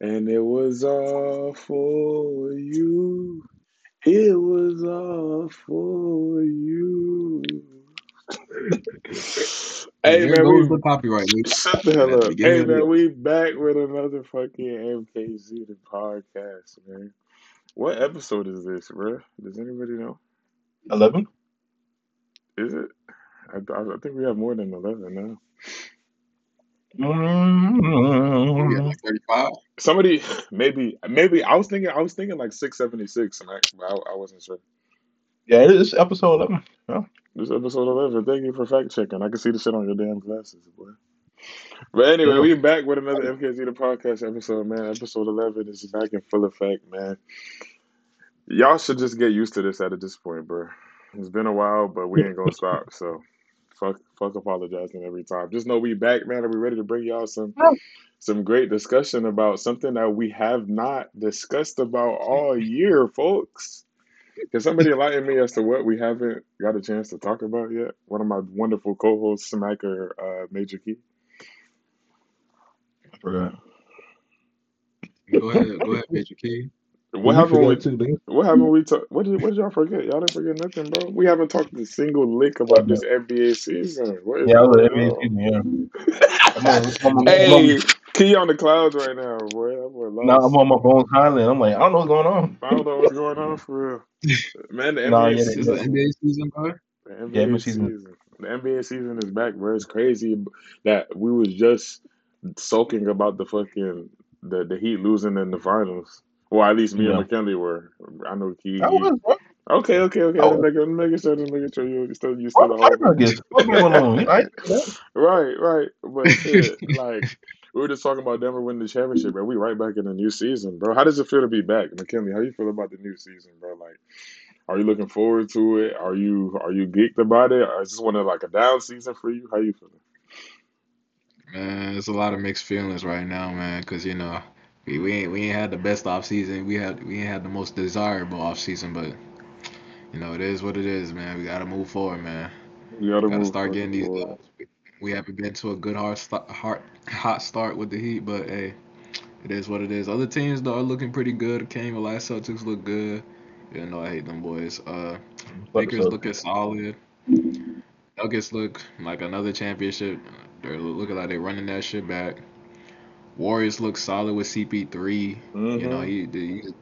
And it was all for you. It was all for you. hey There man, goes we the copyright. Shut the hell up. Hey of the man, we back with another fucking MKZ the podcast, man. What episode is this, bro? Does anybody know? Eleven. Is it? I, I I think we have more than eleven now. We at like 35. Somebody maybe maybe I was thinking I was thinking like six seventy six, Max, but I, I wasn't sure. Yeah, it is episode eleven. Yeah. This episode eleven. Thank you for fact checking. I can see the shit on your damn glasses, boy. But anyway, Yeah. we back with another MKZ the podcast episode, man. Episode eleven is back in full effect, man. Y'all should just get used to this at this point, bro. It's been a while, but we ain't gonna stop. So fuck fuck apologizing every time. Just know we back, man, and we ready to bring y'all some some great discussion about something that we have not discussed about all year, folks. Can somebody enlighten me as to what we haven't got a chance to talk about yet? One of my wonderful co-hosts, Smacker uh, Major Key. I forgot. Go ahead, go ahead, Major Key. What You haven't we? forgot too, nigga. What haven't we? Ta- what did? What did y'all forget? Y'all didn't forget nothing, bro. We haven't talked a single lick about this NBA season. What is Yeah, I was going at NBA on? season. Yeah. I'm on, I'm on, I'm on, Hey, Key on the clouds right now, boy. That boy now I'm lost. on my Bones Highland. I'm like, I don't know what's going on. I don't know what's going on for real. Man, the Nah, NBA yeah, This is the season. NBA season, bro. The yeah, NBA NBA season. season. The NBA season is back, bro. It's crazy that we was just soaking about the fucking the, the Heat losing in the finals. Well, at least me and Yeah. McKinley were. I know Key. I was, bro. okay, okay, okay. Oh. I Just was. making, making sure, just making sure you you still you What still the a fuck homie. I guess? What's going on? You know, I didn't know that. right, right. But shit, like we were just talking about Denver winning the championship, bro. We right back in the new season, bro. How does it feel to be back, McKinley? How you feel about the new season, bro? Like, are you looking forward to it? Are you are you geeked about it? Or is this one of like a down season for you? How you feeling? Man, it's a lot of mixed feelings right now, man, because you know we, we ain't we ain't had the best off season. We had we ain't had the most desirable off season, but you know it is what it is, man. We gotta move forward, man. You gotta Gotta move start getting these forward. dubs. We, we haven't been to a good hard start, hard, hot start with the Heat, but hey, it is what it is. Other teams though are looking pretty good. Came the last Celtics look good. You know I hate them boys. Uh, Lakers looking solid. Nuggets look like another championship. They're looking like they're running that shit back. Warriors look solid with CP3. You know Mm-hmm. he he's,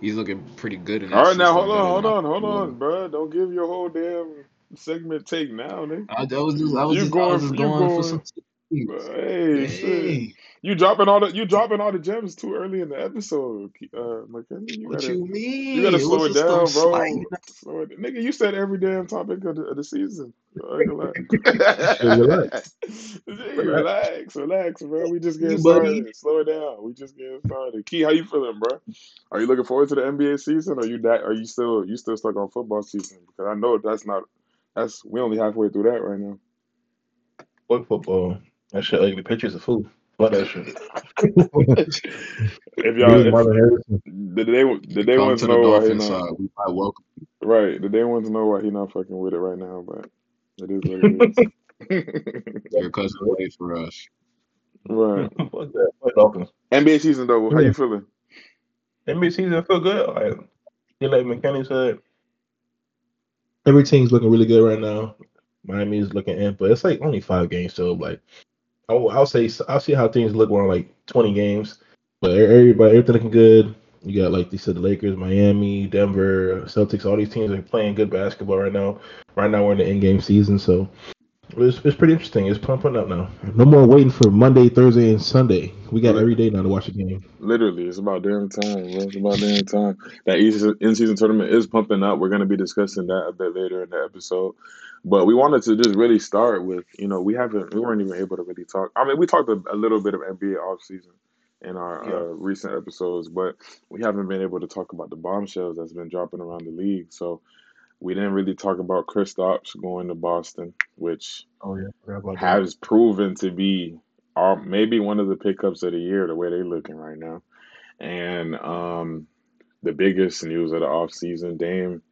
he's looking pretty good in All right, now hold on, hold on, hold he on, bro. Don't give your whole damn segment take now, nigga. I, that was just I was You just I was going? just You going for going? some. Hey. Hey, You dropping all the you dropping all the gems too early in the episode, uh, McKenzie. You what gotta you you gotta slow it down, bro. Slow it, nigga. You said every damn topic of the, of the season. I ain't gonna Shit, relax. Relax. relax, relax, bro. We just getting You buddy. started. Slow it down. We just getting started. Key, how you feeling, bro? Are you looking forward to the NBA season, or you that? Are you still you still stuck on football season? Because I know that's not that's we only halfway through that right now. Fuck football. That shit ugly. Pictures of food. Fuck that shit. If y'all, Dude, if Marlon Harrison. the day the day Come ones to the know why he Dolphins not side. We might welcome. right. The day ones know why he not fucking with it right now, but it is what it is. Your cousin played for us. right. Fuck that. Fuck Dolphins. NBA season though, how Yeah. you feeling? NBA season feel good. Like, yeah, like McKinney said, every team's looking really good right now. Miami's looking in, but it's like only five games, so like I'll, I'll say I'll see how things look around like twenty games. But everybody, everything looking good. You got like they said, the Lakers, Miami, Denver, Celtics. All these teams are playing good basketball right now. Right now we're in the in-game season, so it's, it's pretty interesting. It's pumping up now. No more waiting for Monday, Thursday, and Sunday. We got every day now to watch the game. Literally, it's about damn time, bro. It's about damn time. That in season tournament is pumping up. We're gonna be discussing that a bit later in the episode. But we wanted to just really start with, you know, we haven't we weren't even able to really talk. I mean, we talked a, a little bit of NBA off season in our Yeah. uh, recent episodes, but we haven't been able to talk about the bombshells that's been dropping around the league. So we didn't really talk about Kristaps going to Boston, which Oh yeah, forgot about that. has proven to be uh, maybe one of the pickups of the year, the way they're looking right now. And um, the biggest news of the offseason, Dame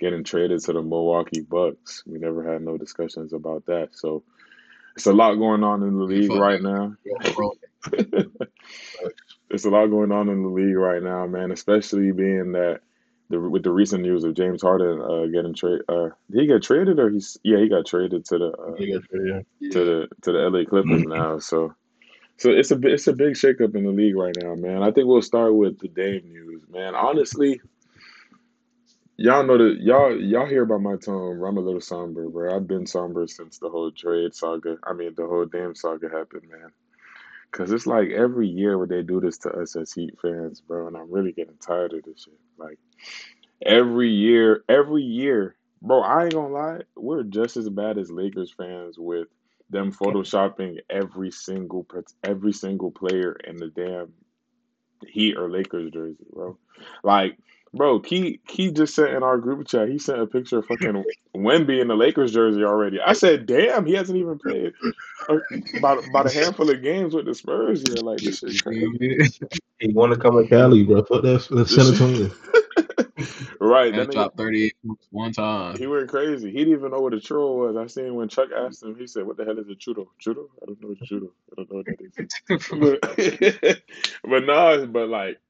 getting traded to the Milwaukee Bucks. We never had no discussions about that. So it's a lot going on in the league fuck right now. Yeah, bro. it's it's a lot going on in the league right now, man. Especially being that the with the recent news of James Harden uh, getting traded. Uh, did he get traded or he's yeah he got traded to the uh, Yeah, yeah. to the to the LA Clippers now. So so it's a bi- it's a big shakeup in the league right now, man. I think we'll start with the Dame news, man. Honestly, y'all know that y'all y'all hear about my tone. I'm a little somber, bro. I've been somber since the whole trade saga. I mean, the whole Dame saga happened, man. Cause it's like every year where they do this to us as Heat fans, bro, and I'm really getting tired of this shit. Like every year, every year, bro. I ain't gonna lie, we're just as bad as Lakers fans with them photoshopping every single every single player in the damn Heat or Lakers jersey, bro. Like, bro, Key Key just sent in our group chat. He sent a picture of fucking Wemby in the Lakers jersey already. I said, damn, he hasn't even played about about a handful of games with the Spurs yet. Like this shit crazy. He want to come to Cali, bro. Fuck that. That's San Antonio. right. That And nigga dropped 38 one time. he went crazy. He didn't even know what a churro was. I seen when Chuck asked him, he said, What the hell is a churro? Churro? I don't know what a churro. I don't know what that is. But but no, but like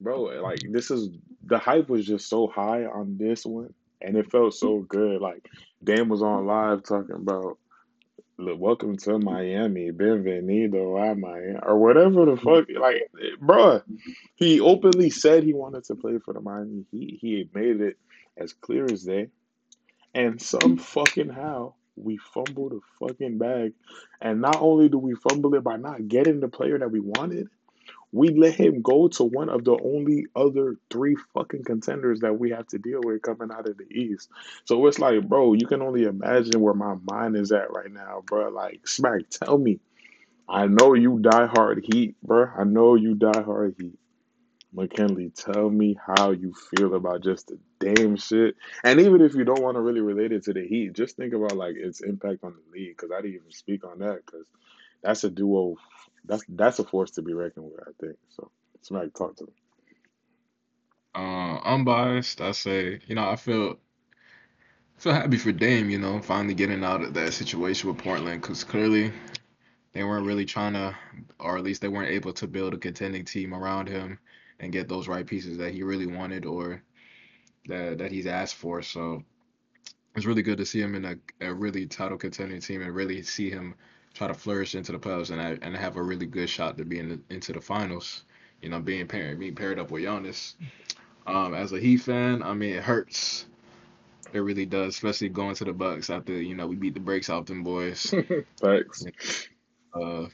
bro, like this is the hype was just so high on this one, and it felt so good. Like Dan was on live talking about, "Look, welcome to Miami, bienvenido a Miami, or whatever the fuck. Like, bro, he openly said he wanted to play for the Miami Heat. He made it as clear as day, and some fucking how. We fumbled the fucking bag. And not only do we fumble it by not getting the player that we wanted, we let him go to one of the only other three fucking contenders that we have to deal with coming out of the East. So it's like, bro, you can only imagine where my mind is at right now, bro. Like, Smack, tell me. I know you die hard Heat, bro. I know you die hard Heat. McKinley, tell me how you feel about just the damn shit. And even if you don't want to really relate it to the Heat, just think about like its impact on the league. Because I didn't even speak on that. Because that's a duo. That's that's a force to be reckoned with. I think so. Smack, talk to me. Uh, unbiased, I say, you know, I feel feel happy for Dame, you know, finally getting out of that situation with Portland because clearly they weren't really trying to, or at least they weren't able to build a contending team around him and get those right pieces that he really wanted or that that he's asked for. So it's really good to see him in a, a really title contending team and really see him try to flourish into the playoffs and and have a really good shot to be in the, into the finals. You know, being paired being paired up with Giannis. Um, as a Heat fan, I mean, it hurts. It really does, especially going to the Bucks after you know we beat the brakes off them boys. Thanks. Uh,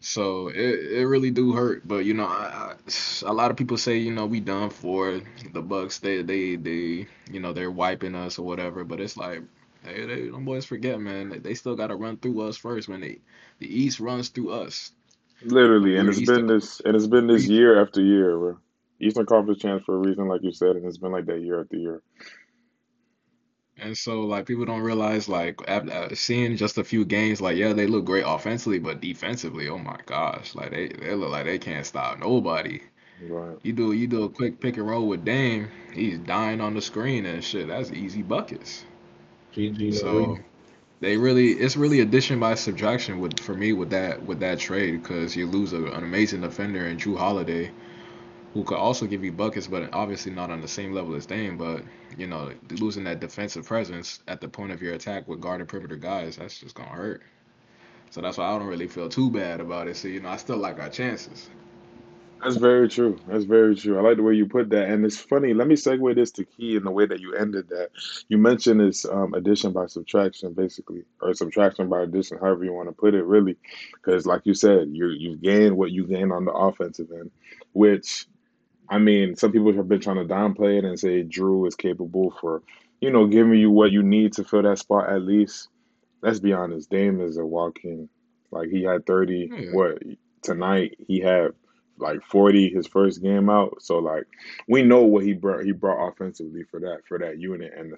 so it it really do hurt, but you know, I, I, a lot of people say you know we done for the Bucks. They they they you know they're wiping us or whatever, but it's like. Hey, they, them boys forget, man. They- still got to run through us first. When they, the East runs through us. Literally, and it's Eastern. been this, and it's been this year after year, bro. Eastern Conference champs for a reason, like you said, and it's been like that year after year. And so, like, people don't realize, like, uh, seeing just a few games, like, yeah, they look great offensively, but defensively, oh my gosh, like they, they look like they can't stop nobody. Right. You do you do a quick pick and roll with Dame, he's dying on the screen and shit. That's easy buckets. GG. So they really, it's really addition by subtraction with for me with that with that trade because you lose a, an amazing defender in Jrue Holiday, who could also give you buckets, but obviously not on the same level as Dame. But you know, losing that defensive presence at the point of your attack with guarded perimeter guys, that's just gonna hurt. So that's why I don't really feel too bad about it. So you know, I still like our chances. That's very true. That's very true. I like the way you put that. And it's funny. Let me segue this to Key in the way that you ended that. You mentioned this um, addition by subtraction, basically, or subtraction by addition, however you want to put it, really. Because, like you said, you you gain what you gain on the offensive end, which, I mean, some people have been trying to downplay it and say Jrue is capable for, you know, giving you what you need to fill that spot at least. Let's be honest. Dame is a walk-in. Like he had 30. Yeah. What tonight? He had like 40 his first game out. So like we know what he brought he brought offensively for that for that unit and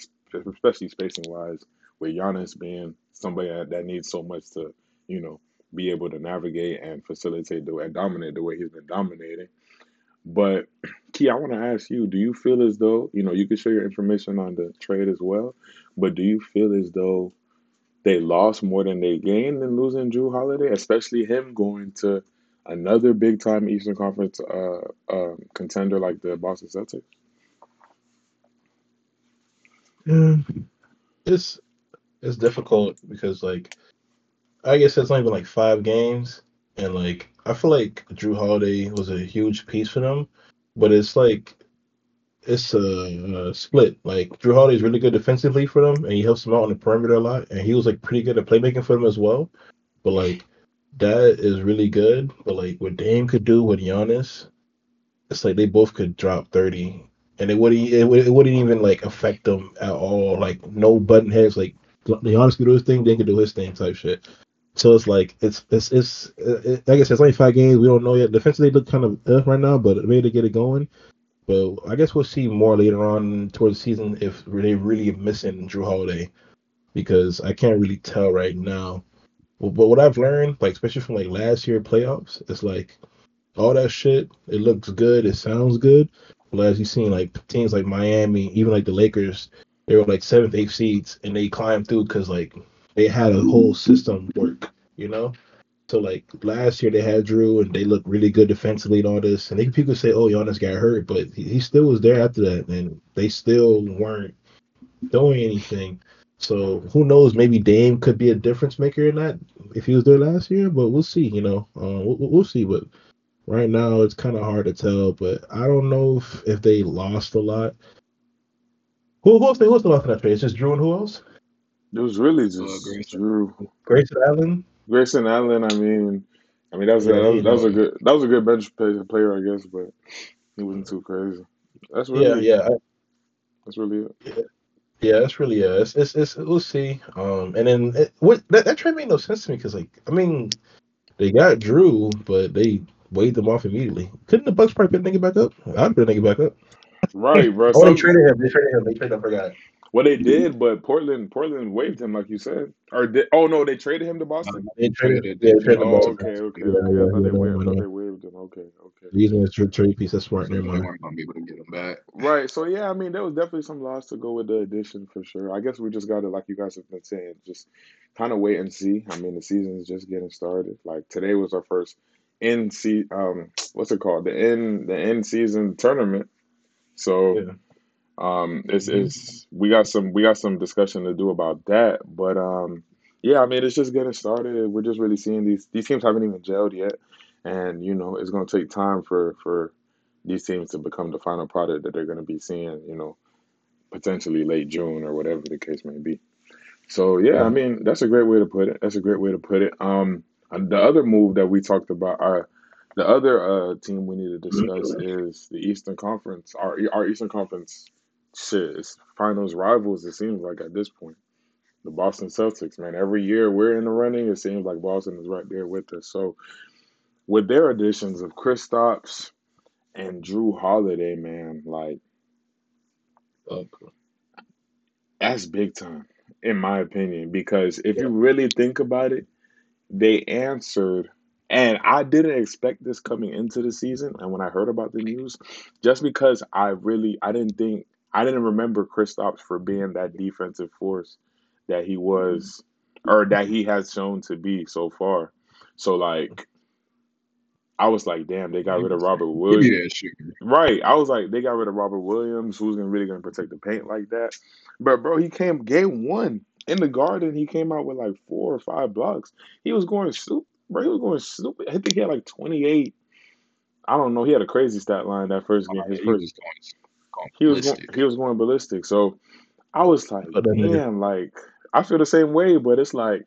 especially spacing wise with Giannis being somebody that, needs so much to, you know, be able to navigate and facilitate the and dominate the way he's been dominating. But Key, I want to ask you, do you feel as though, you know, you can share your information on the trade as well, but do you feel as though they lost more than they gained in losing Jrue Holiday, especially him going to another big time Eastern Conference uh, uh, contender like the Boston Celtics? Yeah, it's it's difficult because like I guess it's only been like five games, and like I feel like Jrue Holiday was a huge piece for them, but it's like it's a, a split. Like Jrue Holiday is really good defensively for them, and he helps them out on the perimeter a lot, and he was like pretty good at playmaking for them as well. But like that is really good. But like what Dame could do with Giannis, it's like they both could drop thirty, and it wouldn't it, would, it wouldn't even like affect them at all. Like no button heads. Like Giannis could do his thing, Dame could do his thing, type shit. So it's like it's it's it's it, like I said, it's only five games. We don't know yet. Defensively, they look kind of uh, right now, but maybe to get it going. But I guess we'll see more later on towards the season if they really missing Jrue Holiday, because I can't really tell right now. But what I've learned, like especially from like last year playoffs, it's like all that shit. It looks good. It sounds good. But as you've seen, like teams like Miami, even like the Lakers, they were like seventh, eighth seeds, and they climbed through because like they had a whole system work, you know. So like last year they had Jrue and they looked really good defensively and all this, and they, people say, "Oh, Giannis got hurt," but he, he still was there after that, and they still weren't doing anything. So who knows? Maybe Dame could be a difference maker in that if he was there last year, but we'll see. You know, uh, we'll, we'll see. But right now it's kind of hard to tell. But I don't know if, if they lost a lot. Who, who else? They, Who else lost in that trade? It's just Jrue and who else? It was really Uh, just Grayson. Jrue, Grayson Allen. Grayson Allen. I mean, I mean that was a, Yeah, that was, that was a good that was a good bench player, I guess, but he wasn't too crazy. That's Yeah, really yeah. I, that's really it. Yeah, that's really yeah. It's, it's it's we'll see. Um, and then it, what that, that trade made no sense to me because like I mean they got Jrue, but they waved them off immediately. Couldn't the Bucks probably put the nigga back up? I'd put nigga back up. Right, bro. Oh, they traded him. They traded him. They traded. him. I forgot. well they did, but Portland Portland waived him like you said. Or did oh no, they traded him to Boston. They traded. Yeah, they traded Oh, okay, okay, Yeah, okay. I yeah, thought they yeah, waived, I thought no. they waived him. Okay, okay. Using his trade trade piece. That's smart. So they weren't gonna be able to get him back. Right. So yeah, I mean, there was definitely some loss to go with the addition for sure. I guess we just got to, like you guys have been saying, just kind of wait and see. I mean, the season is just getting started. Like today was our first in see um what's it called the end the end season tournament. So Yeah. um it's it's we got some we got some discussion to do about that. But um yeah, I mean, it's just getting started. We're just really seeing these these teams haven't even gelled yet, and you know, it's going to take time for for these teams to become the final product that they're going to be seeing, you know, potentially late June or whatever the case may be. So yeah, I mean that's a great way to put it. That's a great way to put it. Um, the other move that we talked about, our the other uh team we need to discuss is the Eastern Conference. Our our Eastern Conference shit is finals rivals. It seems like at this point, the Boston Celtics. Man, every year we're in the running, it seems like Boston is right there with us. So with their additions of Kristaps and Jrue Holiday, man, like Okay. that's big time, in my opinion. Because if you really think about it, they answered, and I didn't expect this coming into the season. And when I heard about the news, just because I really, I didn't think, I didn't remember Kristaps for being that defensive force that he mm-hmm. was, or that he has shown to be so far. So like, I was like, damn, they got rid of Robert Williams. me that shooter. Right. I was like, they got rid of Robert Williams, who's gonna really gonna protect the paint like that. But bro, he came game one in the garden, he came out with like four or five blocks. He was going stupid, bro. He was going stupid. I think he had like twenty eight. I don't know. He had a crazy stat line that first game. Oh, his he first was going, he was going ballistic. he was going ballistic. So I was like, But that nigga- damn, like I feel the same way, but it's like,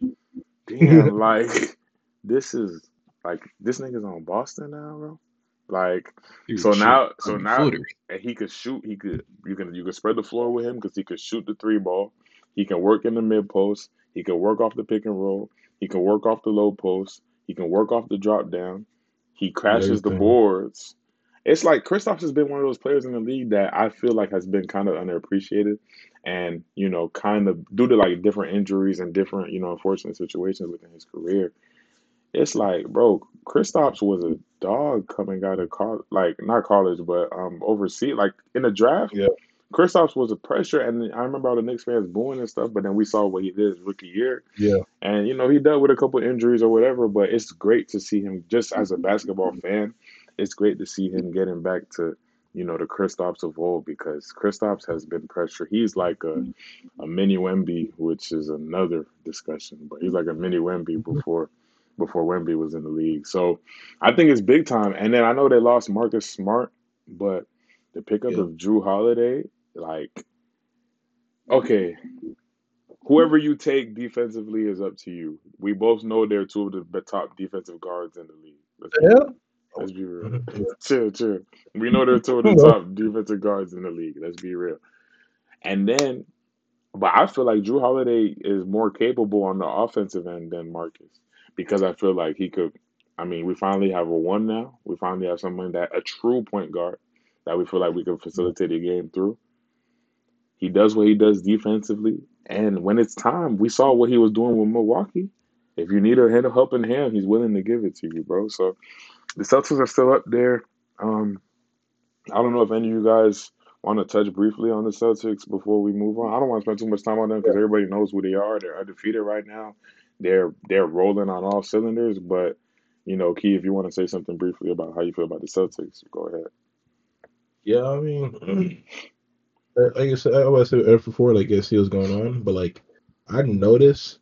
damn, like this is like this nigga's on Boston now, bro. Like so now so now and he could shoot. He could you can you can spread the floor with him because he could shoot the three ball. He can work in the mid post. He can work off the pick and roll. He can work off the low post. He can work off the drop down. He crashes the boards. It's like Kristaps has been one of those players in the league that I feel like has been kind of underappreciated, and you know, kind of due to like different injuries and different you know unfortunate situations within his career. It's like, bro, Kristaps was a dog coming out of college, like not college, but um overseas, like in the draft. Yeah. Kristaps was a pressure, and I remember all the Knicks fans booing and stuff. But then we saw what he did his rookie year, Yeah. and you know he dealt with a couple injuries or whatever. But it's great to see him just as a basketball fan. It's great to see him getting back to you know the Kristaps of old because Kristaps has been pressure. He's like a a mini Wemby, which is another discussion. But he's like a mini Wemby before before Wemby was in the league. So I think it's big time. And then I know they lost Marcus Smart, but the pickup Yeah. of Jrue Holiday, like, okay, whoever you take defensively is up to you. We both know they're two of the top defensive guards in the league. Let's be, Yeah. let's be real. Chill, chill. We know they're two of the top defensive guards in the league. Let's be real. And then, but I feel like Jrue Holiday is more capable on the offensive end than Marcus because I feel like he could. I mean, we finally have a one now. We finally have someone that a true point guard that we feel like we can facilitate a game through. He does what he does defensively, and when it's time, we saw what he was doing with Milwaukee. If you need a hand of helping hand, he's willing to give it to you, bro. So the Celtics are still up there. Um, I don't know if any of you guys want to touch briefly on the Celtics before we move on. I don't want to spend too much time on them because everybody knows who they are. They're undefeated right now. They're they're rolling on all cylinders. But you know, Key, if you want to say something briefly about how you feel about the Celtics, go ahead. Yeah, I mean, like I said, I was before, like I see what's going on, but like I noticed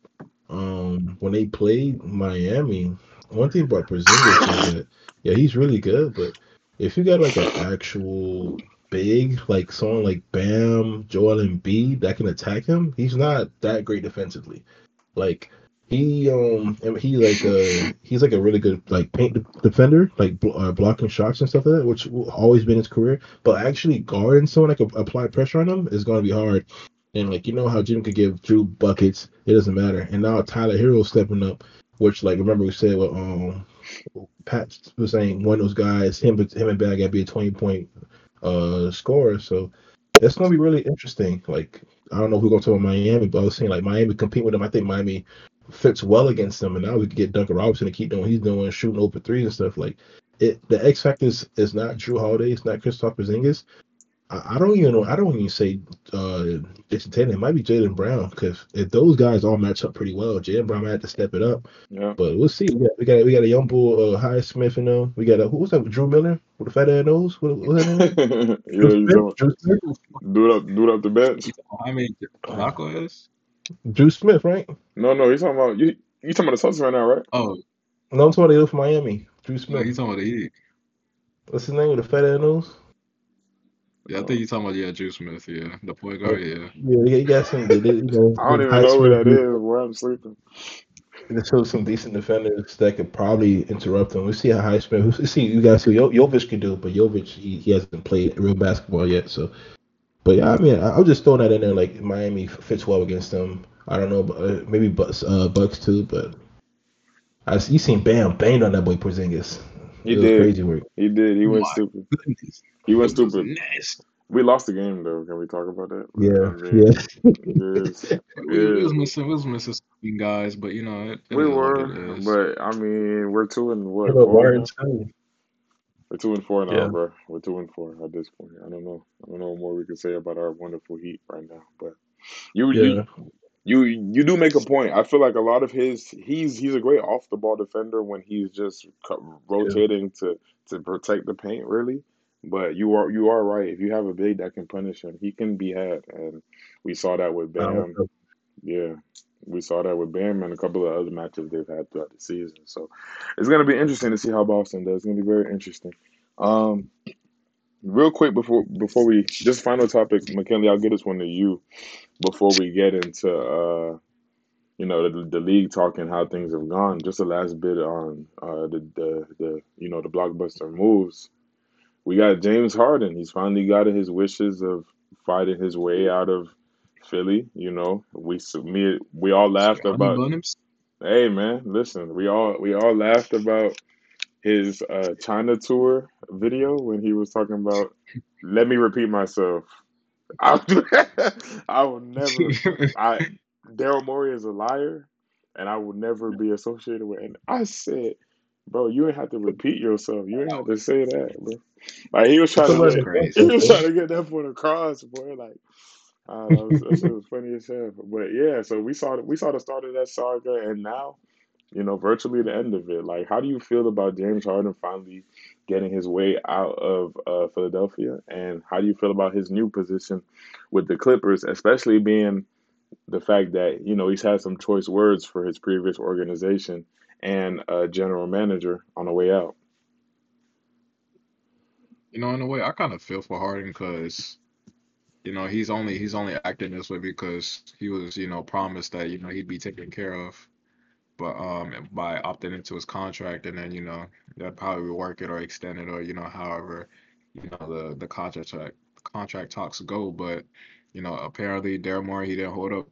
um when they played Miami, one thing about Porzingis is that yeah, he's really good, but if you got like an actual big, like someone like Bam, Joel Embiid that can attack him, he's not that great defensively. Like he um he like uh he's like a really good like paint defender, like uh, blocking shots and stuff like that, which always been his career. But actually guarding someone that could apply pressure on him is gonna be hard. And like you know how Jim could give Jrue buckets, it doesn't matter. And now Tyler Herro stepping up, which like remember we said what um Pat was saying one of those guys, him him and Bag got to be a twenty point uh scorer. So it's gonna be really interesting. Like I don't know if we're gonna talk about Miami, but I was saying like Miami compete with them. I think Miami fits well against them, and now we could get Duncan Robinson to keep doing what he's doing, shooting open threes and stuff. Like it, the X factor is, is not Jrue Holiday, it's not Kristaps Porzingis. I, I don't even know. I don't even say uh Jayson Tatum. It might be Jaylen Brown because if those guys all match up pretty well, Jaylen Brown might have to step it up. Yeah. But we'll see. We got we got, we got a young bull, uh, Highsmith, and them. We got a who was that? Drew Miller with the fat ass nose. What, what was that name? yeah, Drew talking Smith. Dru Smith. do it up, do it up the bench. You know how is? Dru Smith, right? No, no, he's talking about you. You talking about the Celtics right now, right? Oh, No, I'm talking about they live from Miami. Drew no, Smith. you talking about the Heat. What's his name with the fat ass nose? Yeah, I think you talking about yeah, Dru Smith. Yeah, the point guard. Yeah. Yeah, he got some. They, they, you know, I don't even know who that is. Where I'm sleeping. They showed some decent defenders that could probably interrupt them. We see how Highsmith. We see you guys see what Jo- Jovic can do, but Jovic he, he hasn't played real basketball yet. So, but yeah, I mean, I, I'm just throwing that in there. Like Miami fits well against them. I don't know, but uh, maybe Bucks, uh, Bucks too. But I you seen Bam banged on that boy Porzingis. He it was did. crazy work. He did. He went My stupid. goodness. He went stupid. nasty. We lost the game though. Can we talk about that? I Yeah, mean, yeah. it is, We, we was missing, we was missing guys, but you know, it, it We were, it is. but I mean, we're two and what Hello, four now? Barnes too. We're two and four now, Yeah. bro. We're two and four at this point. I don't know. I don't know what more we can say about our wonderful Heat right now. But you, you, Yeah, you, you do make a point. I feel like a lot of his, he's he's a great off the ball defender when he's just co- yeah, rotating to to protect the paint, really. But you are you are right. If you have a big that can punish him, he can be had, and we saw that with Bam. Yeah, we saw that with Bam and a couple of other matches they've had throughout the season. So it's gonna be interesting to see how Boston does. It's gonna be very interesting. Um, real quick before before we just final topic, McKinley, I'll get this one to you before we get into uh you know the the league talking how things have gone. Just the last bit on uh the the the you know the blockbuster moves. We got James Harden. He's finally got his wishes of fighting his way out of Philly. You know, we me we all laughed about. Hey man, listen, we all we all laughed about his uh China tour video when he was talking about. Let me repeat myself. I'll do that. I will never. I Daryl Morey is a liar, and I will never be associated with. And I said, bro, you ain't have to repeat yourself. You ain't have to say that, bro. Like he was trying That's to, crazy. he was trying to get that point across, boy. Like, uh, that, was, was funny as hell. But yeah, so we saw we saw the start of that saga, and now, you know, virtually the end of it. Like, how do you feel about James Harden finally getting his way out of uh, Philadelphia, and how do you feel about his new position with the Clippers, especially being the fact that you know he's had some choice words for his previous organization and a general manager on the way out. You know, in a way, I kind of feel for Harden because you know he's only he's only acting this way because he was you know promised that you know he'd be taken care of, but um by opting into his contract and then you know they'd probably work it or extend it or you know however you know the the contract contract talks go, but you know apparently Daryl Morey he didn't hold up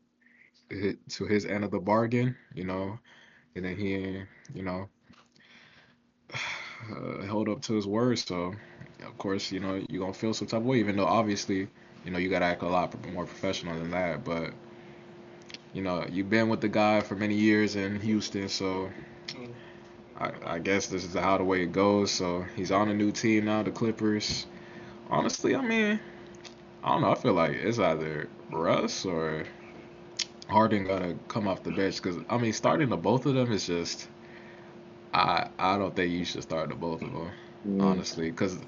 to his end of the bargain, you know, and then he you know uh, held up to his word. So, of course, you know, you're gonna feel some type of way, even though obviously, you know, you gotta act a lot more professional than that. But, you know, you've been with the guy for many years in Houston, so I, I guess this is how the way it goes. So he's on a new team now, the Clippers. Honestly, I mean, I don't know. I feel like it's either Russ or Harden gotta come off the bench because I mean, starting the both of them is just. I I don't think you should start the both of them Mm. honestly, because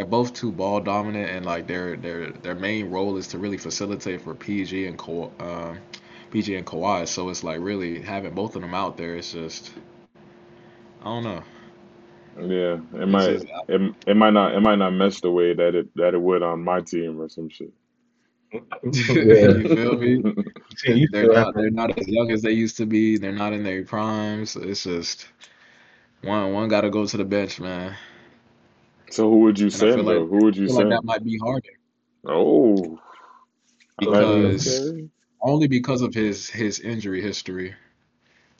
they're both too ball dominant, and like their their their main role is to really facilitate for PG and Ka- um, PG and Kawhi. So it's like really having both of them out there. It's just I don't know. Yeah, it It's might just it, it might not it might not mesh the way that it that it would on my team or some shit. yeah. you feel me? See, They're not they're not as young as they used to be. They're not in their primes. It's just one one got to go to the bench, man. So who would you And send feel like? Who would I you feel like that might be Harden. Oh, because okay. only because of his his injury history.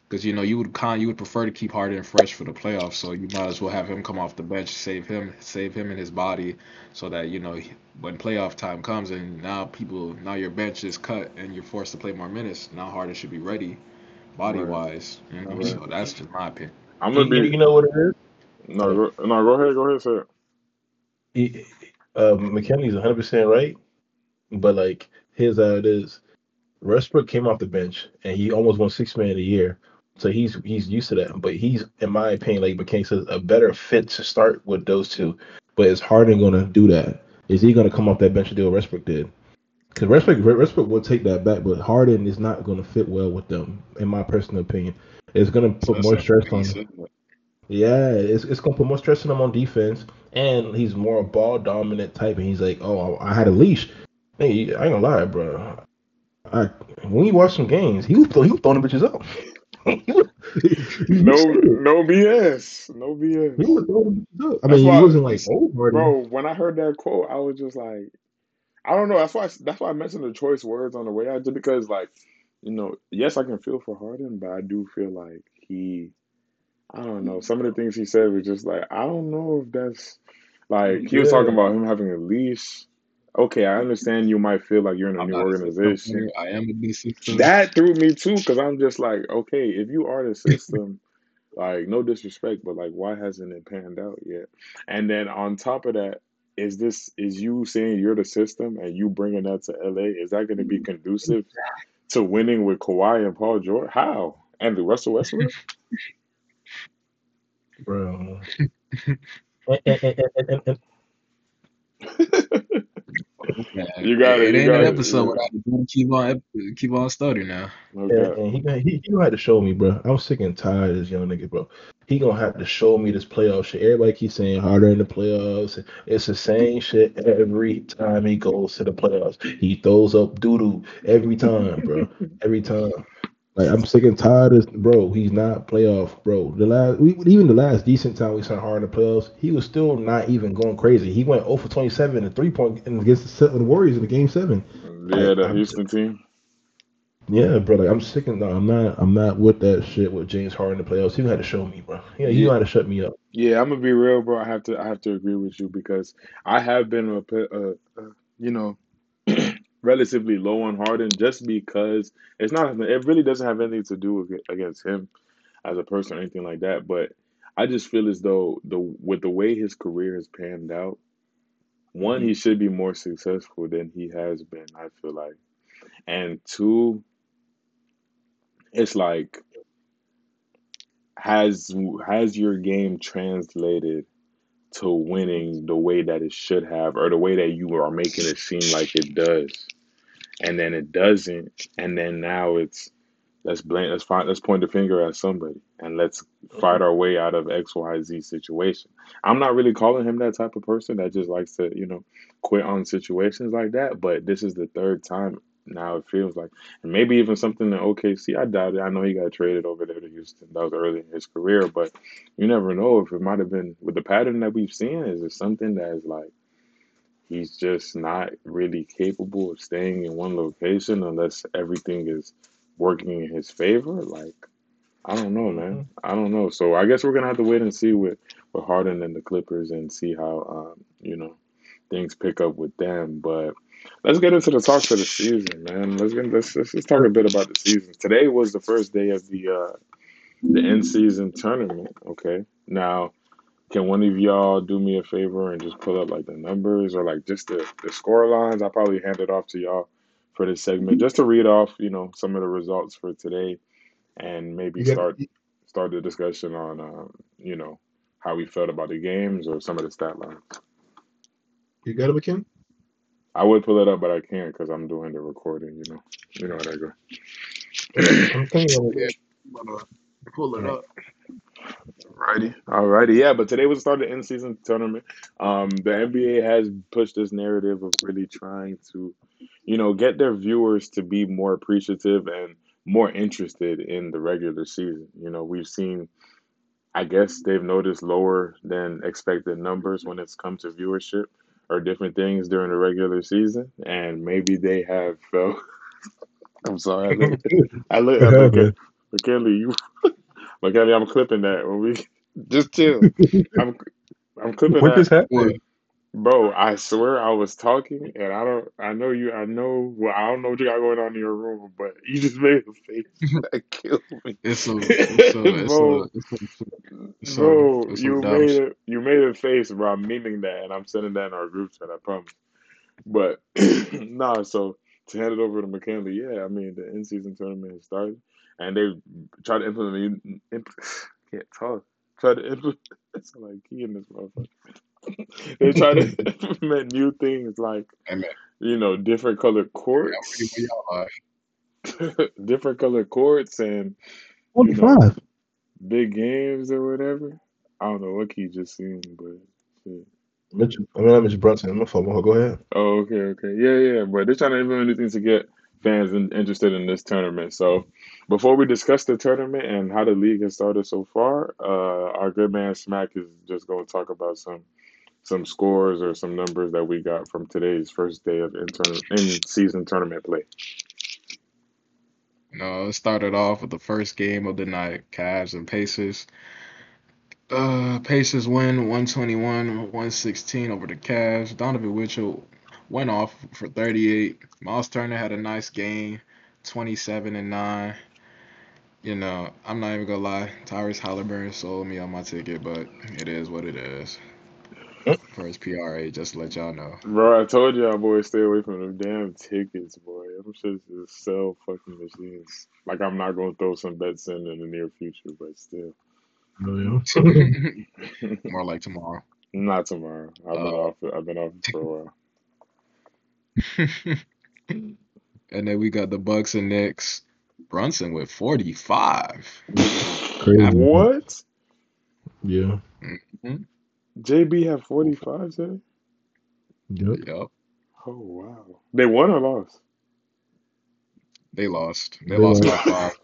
Because you know you would con you would prefer to keep Harden fresh for the playoffs, so you might as well have him come off the bench, save him, save him and his body, so that you know when playoff time comes and now people now your bench is cut and you're forced to play more minutes. Now Harden should be ready, body Right, wise, you know. right. So that's just my opinion. I'm gonna be you know what it is? no go no go ahead go ahead say it. He, uh, McKinney's 100 percent right, but like here's how it is. Westbrook came off the bench and he almost won six man a year, so he's he's used to that. But he's, in my opinion, like McKinney says, a better fit to start with those two. But is Harden gonna do that? Is he gonna come off that bench and do what Westbrook did? Because Westbrook, Westbrook will take that back, but Harden is not going to fit well with them, in my personal opinion. It's going to put That's more stress on. Yeah, it's, it's going to put more stress on him on defense, and he's more a ball dominant type. And he's like, "Oh, I had a leash." Hey, I ain't gonna lie, bro. I when you watch some games, he was throw, he was throwing the bitches up. he he No no BS. No He BS. was throwing bitches up. I mean, he wasn't like old bro, when I heard that quote, I was just like I don't know. That's why that's why I mentioned the choice words on the way out, just because like, you know, yes, I can feel for Harden, but I do feel like he I don't know. Some of the things he said was just like, I don't know if that's like he was talking about him having a leash. Okay, I understand you might feel like you're in a I'm new a organization. player. I am a system. That threw me too, because I'm just like, okay, if you are the system, like no disrespect, but like why hasn't it panned out yet? And then on top of that, is this is you saying you're the system and you bringing that to LA? Is that going to be conducive to winning with Kawhi and Paul George? How? And the Russell Westbrook? Bro. And, and, and, and, and, and Man, you got it, it. it ain't an episode Yeah. without the keep on keep on studying now. And, Okay. and he gonna he, he gonna have to show me, bro. I'm sick and tired of this young nigga, bro. He gonna have to show me this playoff shit. Everybody keeps saying harder in the playoffs. It's the same shit every time he goes to the playoffs. He throws up doo doo every time, bro. Every time. Like I'm sick and tired of bro. He's not playoff, bro. The last we, even the last decent time we saw hard in the playoffs, he was still not even going crazy. He went 0 for 27 and three point against the, the Warriors in the game seven. Yeah, the Houston team. yeah, bro. Like I'm sick and no, I'm not. I'm not with that shit with James Harden in the playoffs. He had to show me, bro. Yeah, he Yeah, had to shut me up. yeah. I'm gonna be real, bro. I have to, I have to agree with you because I have been a, uh, you know, relatively low on Harden just because it's not. It really doesn't have anything to do with, against him as a person or anything like that. But I just feel as though the with the way his career has panned out, one, he mm-hmm. should be more successful than he has been, I feel like. And two, it's like has has your game translated to winning the way that it should have or the way that you are making it seem like it does. And then it doesn't and then now it's let's blame let's find let's point the finger at somebody and let's fight our way out of xyz situation. I'm not really calling him that type of person that just likes to you know quit on situations like that but this is the third time now it feels like and maybe even something in okc i doubt it i know he got traded over there to houston that was early in his career but you never know if it might have been with the pattern that we've seen is it something that is like he's just not really capable of staying in one location unless everything is working in his favor. Like, I don't know, man. I don't know. So I guess we're gonna have to wait and see with with Harden and the Clippers and see how um, you know things pick up with them. But let's get into the talk for the season, man. Let's get let's let's, let's talk a bit about the season. Today was the first day of the uh the in season tournament. Okay, now can one of y'all do me a favor and just pull up like the numbers or like just the, the score lines? I'll probably hand it off to y'all for this segment just to read off, you know, some of the results for today and maybe start start the discussion on um, you know, how we felt about the games or some of the stat lines. you got it, McKin? I would pull it up, but I can't because I'm doing the recording. You know, you know how that go. I'm thinking of Yeah, it. I'm gonna pull it up. Alrighty, alrighty, yeah. But today was the start of the in-season tournament. Um, the NBA has pushed this narrative of really trying to, you know, get their viewers to be more appreciative and more interested in the regular season. You know, we've seen, I guess they've noticed lower than expected numbers when it's come to viewership or different things during the regular season, and maybe they have felt. I'm sorry, I look, I look, I Yeah, look at man. McKinley. You, McKinley, I'm clipping that when we just chill. I'm I'm clipping What that, just happened? Bro. I swear I was talking, and I don't. I know you. I know. Well, I don't know what you got going on in your room, but you just made a face that killed me, It's a, it's a, it's bro. a, it's a, it's a, Bro, it's you dumb made shit. a you made a face, bro. I'm meaning that, and I'm sending that in our group chat. I promise. But nah, so to hand it over to McKinley, yeah, I mean the in season tournament has started, and they tried to implement. Imp, can't talk. Try to implement. It's like key in this motherfucker. They try to implement new things like Hey man, you know different colored I'm ready courts, y'all are. different colored courts, and you know 25. big games or whatever. I don't know what he just seen, but shit. Mitch, I mean, not Mitch Brunson. My fault. Go ahead. Oh, okay, okay. Yeah, yeah. But they're trying to implement new things to get fans in, interested in this tournament. So before we discuss the tournament and how the league has started so far, uh, our good man Smack is just going to talk about some some scores or some numbers that we got from today's first day of intern in season tournament play. No, it started off with the first game of the night, Cavs and Pacers. Uh, Pacers win 121-116 over the Cavs. Donovan Mitchell went off for 38. Myles Turner had a nice game, 27 and 9. You know, I'm not even gonna lie, Tyrese Halliburton sold me on my ticket, but it is what it is. For his PRA, just to let y'all know. Bro, I told y'all boys stay away from them damn tickets, boy. I'm just just sell fucking machines. Like I'm not gonna throw some bets in in the near future, but still, Oh, yeah. More like tomorrow. not tomorrow. I've been Uh, off. I've been off for a while. and then we got the Bucks and Knicks. Brunson with 45. Crazy. What? Yeah. Mhm. JB had 45 today? Yep. Yep. Oh wow. They won or lost? They lost. They They lost by five.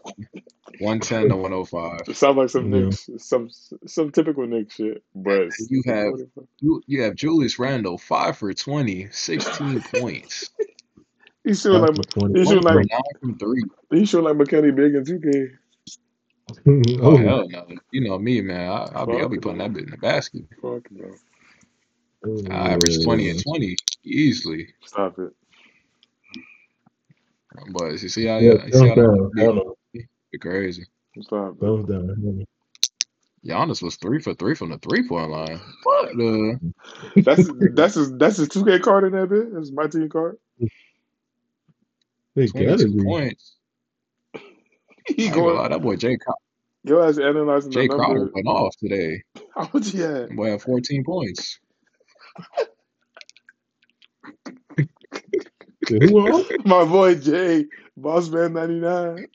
110 to 105. It sounds like some Yeah. Knicks, some some typical Knicks shit, but You have you, you have Julius Randle, 5 for 20, 16 points. He shooting Five like for 20. he 1 shooting like 9 from 3. he shooting like McKenny Big in 2K. Mm-hmm. Oh, oh, hell no. You know me, man. I, I'll be I'll be putting that bit in the basket. Fuck no. I average 20 and 20 easily. Stop it. But you see how Yeah, you see thumbs how that down. I be crazy. Stop it. Thumbs down. Giannis was three for three from the three point line. What the? That's that's his that's his two K card in that bit. That's my team card. They gotta 22 be. points. He I ain't gonna lie, that boy Jay Crow- Yo, ass analyzing the Jae Crowder went off today. How much he had? Boy had 14 points. Yeah, Who went off? My boy Jay, Bossman ninety nine.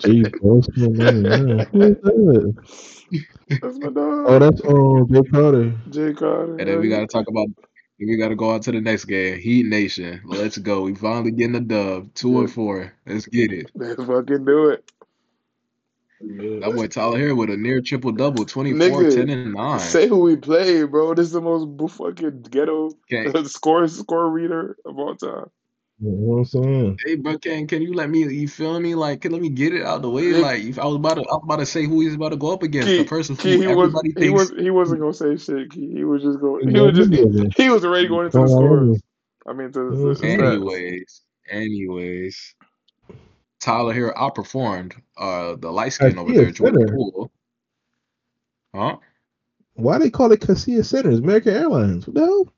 Jeez, Boss Man 99. Who is that? That's my dog. Oh, that's um Jay Carter. Jay Carter. And then we gotta talk about. We gotta go on to the next game. Heat Nation. Let's go. We finally getting a dub. Two and four. Let's get it. Let's fucking do it. That boy Tyler Herro with a near triple double, 24, Nigga, 10, and 9. Say who we play, bro. This is the most fucking ghetto Can, score score reader of all time. You know what I'm saying? hey, bro, can can you let me? You feel me? Like, can let me get it out the way? Like, if I was about to, I was about to say who he's about to go up against, Key, the person who Key, he was everybody he thinks. was he wasn't gonna say shit. Key. He was just going. He Yeah, was just he did. he was already going into the on, scores. I mean, to the, Yeah, the. Anyways, anyways, Tyler Herro outperformed uh the light skin over Garcia there, Jordan Center. Poole. Huh? Why they call it Kaseya Centers? American Airlines. What the hell?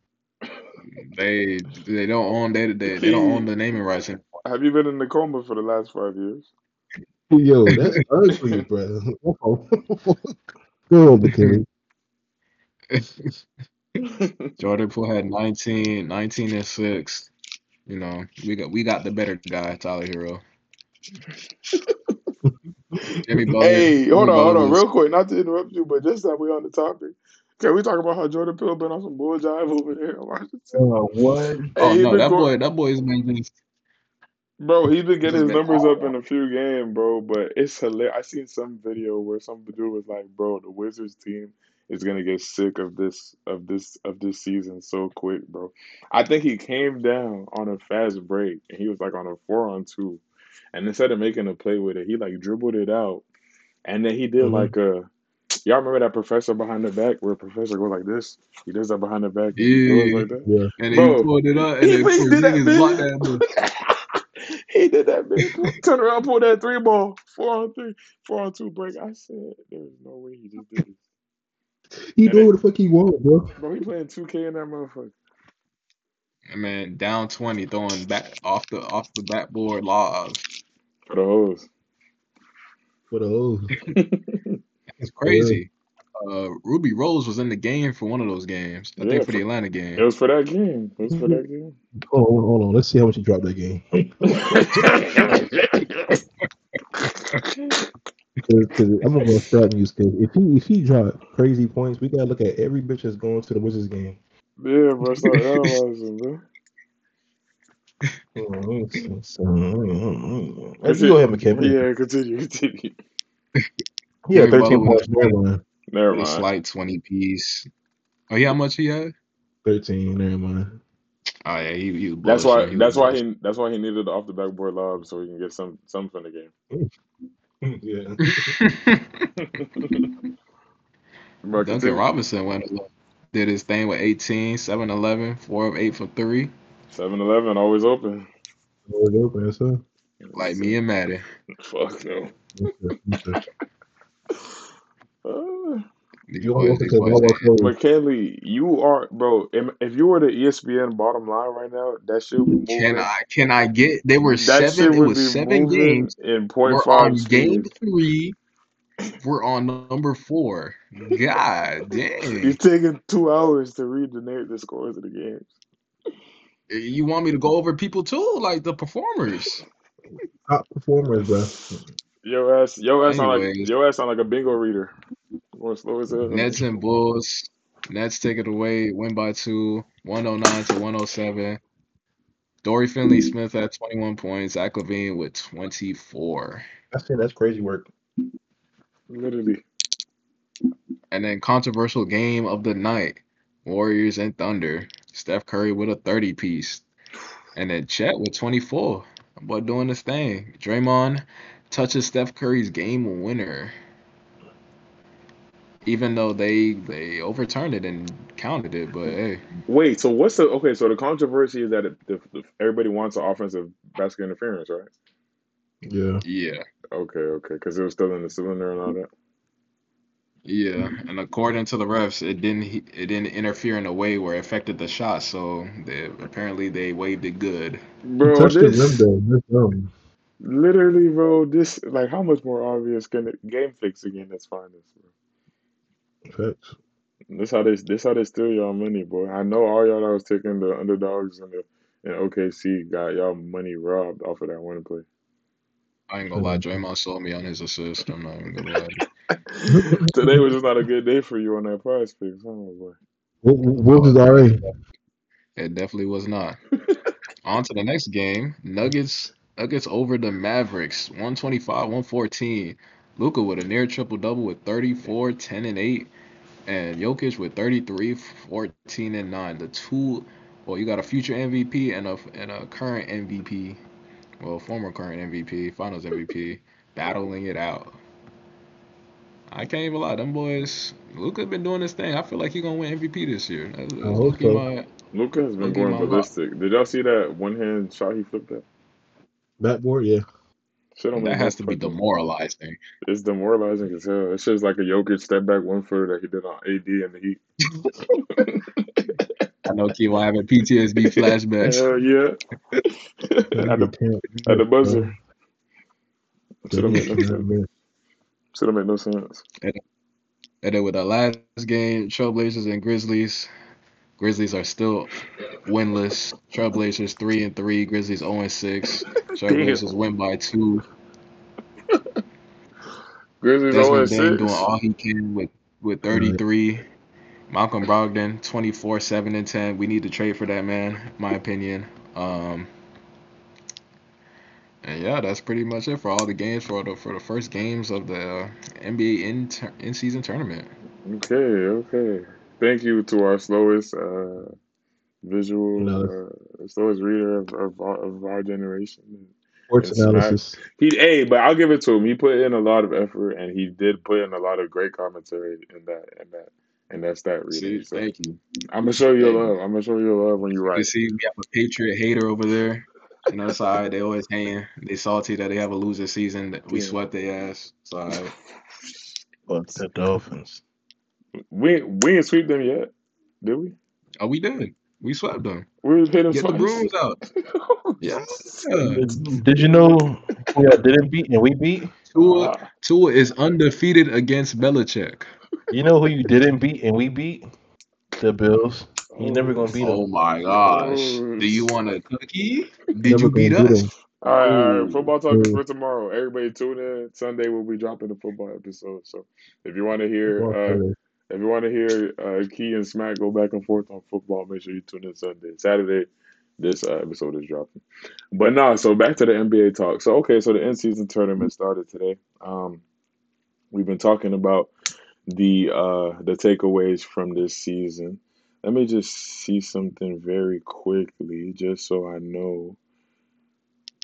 They they don't own they they, they don't own the naming rights. anymore. Have you been in the coma for the last five years? Yo, that's ugly, bro. Go over, Kelly. Jordan Poole had 19, 19 and six. You know, we got we got the better guy, Tyler Herro. Jimmy Butler. Hey, hold Jimmy on, hold on, real quick, not to interrupt you, but just that we're on the topic. Can we talk about how Jordan Poole been on some bull jive over there? Uh, what? Oh Hey, he no, that go- boy, that boy's been just Bro, he's been getting He's his been numbers up awful. in a few games, bro. But it's hilarious. I seen some video where some dude was like, "Bro, the Wizards team is gonna get sick of this of this of this season so quick, bro." I think he came down on a fast break and he was like on a four on two, and instead of making a play with it, he like dribbled it out, and then he did Mhm. like a. Y'all remember that professor behind the back where professor goes like this? He does that behind the back. and he goes Yeah. like that. Yeah. and then Bro, he pulled it up and He, then he did that, Porzingis blocked that he did that, bitch. Turn around, pull that three ball, four on three, four on two break. I said, there's no way he just did this. He And do what the fuck he want, bro. Bro, he playing 2K in that motherfucker. And man, down twenty, throwing back off the off the backboard lobs. For the hoes. For the O's. It's crazy. Uh, Ruby Rose was in the game for one of those games. I Yeah, think for the for- Atlanta It game. was for that game. It was for that game. Hold on, hold on. Let's see how much he dropped that game. Cause, 'cause I'm gonna start news. Cause if he if he dropped crazy points, we gotta look at every bitch that's going to the Wizards game. yeah, bro. Start analyzing, bro. Hold let me see. So, Let's go ahead, McKinnon. Yeah, continue, continue. He had 13 Butler points. Never mind. Never A mind. slight twenty piece. Oh, yeah, how much he had? 13. Never mind. Oh yeah, he, he was That's why. He That's was why bullshitting. he. That's why he needed the off the backboard lob so he can get some some from the game. yeah. Bro, Duncan continue. Robinson went did his thing with 18, 7 11, 4 of 8 for 3, 7-Eleven always open. Always open, yes, sir. like me and Maddie. Fuck no. Yes, sir. Yes, sir. These You boys, want these to boys, talk they- about McKinley, you are bro. If if you were the ESPN bottom line right now, that shit would be. Can I can I get there were that seven shit it was be seven games. in point We're five on game three. We're on number four. God dang. He's taking two hours to read the name, the scores of the games. You want me to go over people too? Like the performers. top performers, bro. Yo ass, yo ass sound like Anyways. yo ass sound like a bingo reader. More slow as hell. Nets and Bulls. Nets take it away, win by two, 109 to 107. Dorian Finney-Smith had 21 points. Zach LaVine with 24. I think that's crazy work. Literally. And then controversial game of the night. Warriors and Thunder. Steph Curry with a 30 piece. And then Chet with 24. Boy doing this thing. Draymond touches Steph Curry's game winner. Even though they they overturned it and counted it, but hey. Wait, so what's the okay? So the controversy is that it, the, the, everybody wants an offensive basket interference, right? Yeah. Yeah. Okay, okay, because it was still in the cylinder and all that. Yeah, and according to the refs, it didn't it didn't interfere in a way where it affected the shot. So they, apparently they waved it good. Bro, touched the rim this though. That's dumb. literally, bro. This like how much more obvious can it game fix again? That's fine. Bro. Facts. This how they this how they steal y'all money, boy. I know all y'all that was taking the underdogs and the and OKC got y'all money robbed off of that one play. I ain't gonna lie, Draymond sold me on his assist. I'm not even gonna lie. Today was just not a good day for you on that PrizePicks, huh, boy? What, what was already? It definitely was not. On to the next game. Nuggets Nuggets over the Mavericks. 125, 114. Luka with a near triple double with 34, 10, and 8. And Jokic with 33, 14, and 9. The two well, you got a future MVP and a and a current MVP. Well, former current MVP, finals MVP, battling it out. I can't even lie, them boys. Luka been doing this thing. I feel like he gonna win MVP this year. That's, that's I hope so. my- Luka has been going ballistic. Did y'all see that one hand shot he flipped at? Backboard, yeah. Shit that has no to be demoralizing. It's demoralizing as hell. It's just like a Jokic step back one footer that he did on AD in the Heat. I know Kimo having PTSD flashbacks. Hell yeah. at, the, at the buzzer. Should have made no sense. Should have made no sense. And then with our last game, Trailblazers and Grizzlies. Grizzlies are still winless. Trailblazers three and three. Grizzlies zero and six. Trailblazers win by two. Grizzlies Desmond 0 Bane doing all he can with with 33. Malcolm Brogdon 24, 7 and 10. We need to trade for that man, my opinion. Um, and yeah, that's pretty much it for all the games for the for the first games of the NBA in in season tournament. Okay, okay. Thank you to our slowest uh, visual, No. uh, slowest reader of, of, our- of our generation. Sports It's smack. analysis. He, hey, but I'll give it to him. He put in a lot of effort, and he did put in a lot of great commentary in that, in that, in that Really, reading. See, So thank you. I'm gonna show you Thank love. I'm gonna show you love when you You write. see, we have a Patriot hater over there. And that's all right. They always hanging. They salty that they have a loser season. That we Yeah. swept their ass. It's all right. But the Dolphins. We we didn't sweep them yet, did we? Oh, we did. We swept them. We hit them Get the brooms out. Yeah. Did you know who I didn't beat and we beat? Tua, Tua is undefeated against Belichick. You know who you didn't beat and we beat? The Bills. You never gonna beat Oh them. my gosh. Oh. Do you want a cookie? Did Never you beat gonna beat us? 'em. All right, all Ooh. right. Football talk is Ooh. for tomorrow. Everybody tune in. Sunday we'll be dropping the football episode. So if you want to hear, uh, if you want to hear uh, Key and Smack go back and forth on football, make sure you tune in Sunday. Saturday, this uh, episode is dropping. But no, so back to the NBA talk. So okay, so the in season tournament started today. Um, we've been talking about the uh the takeaways from this season. Let me just see something very quickly, just so I know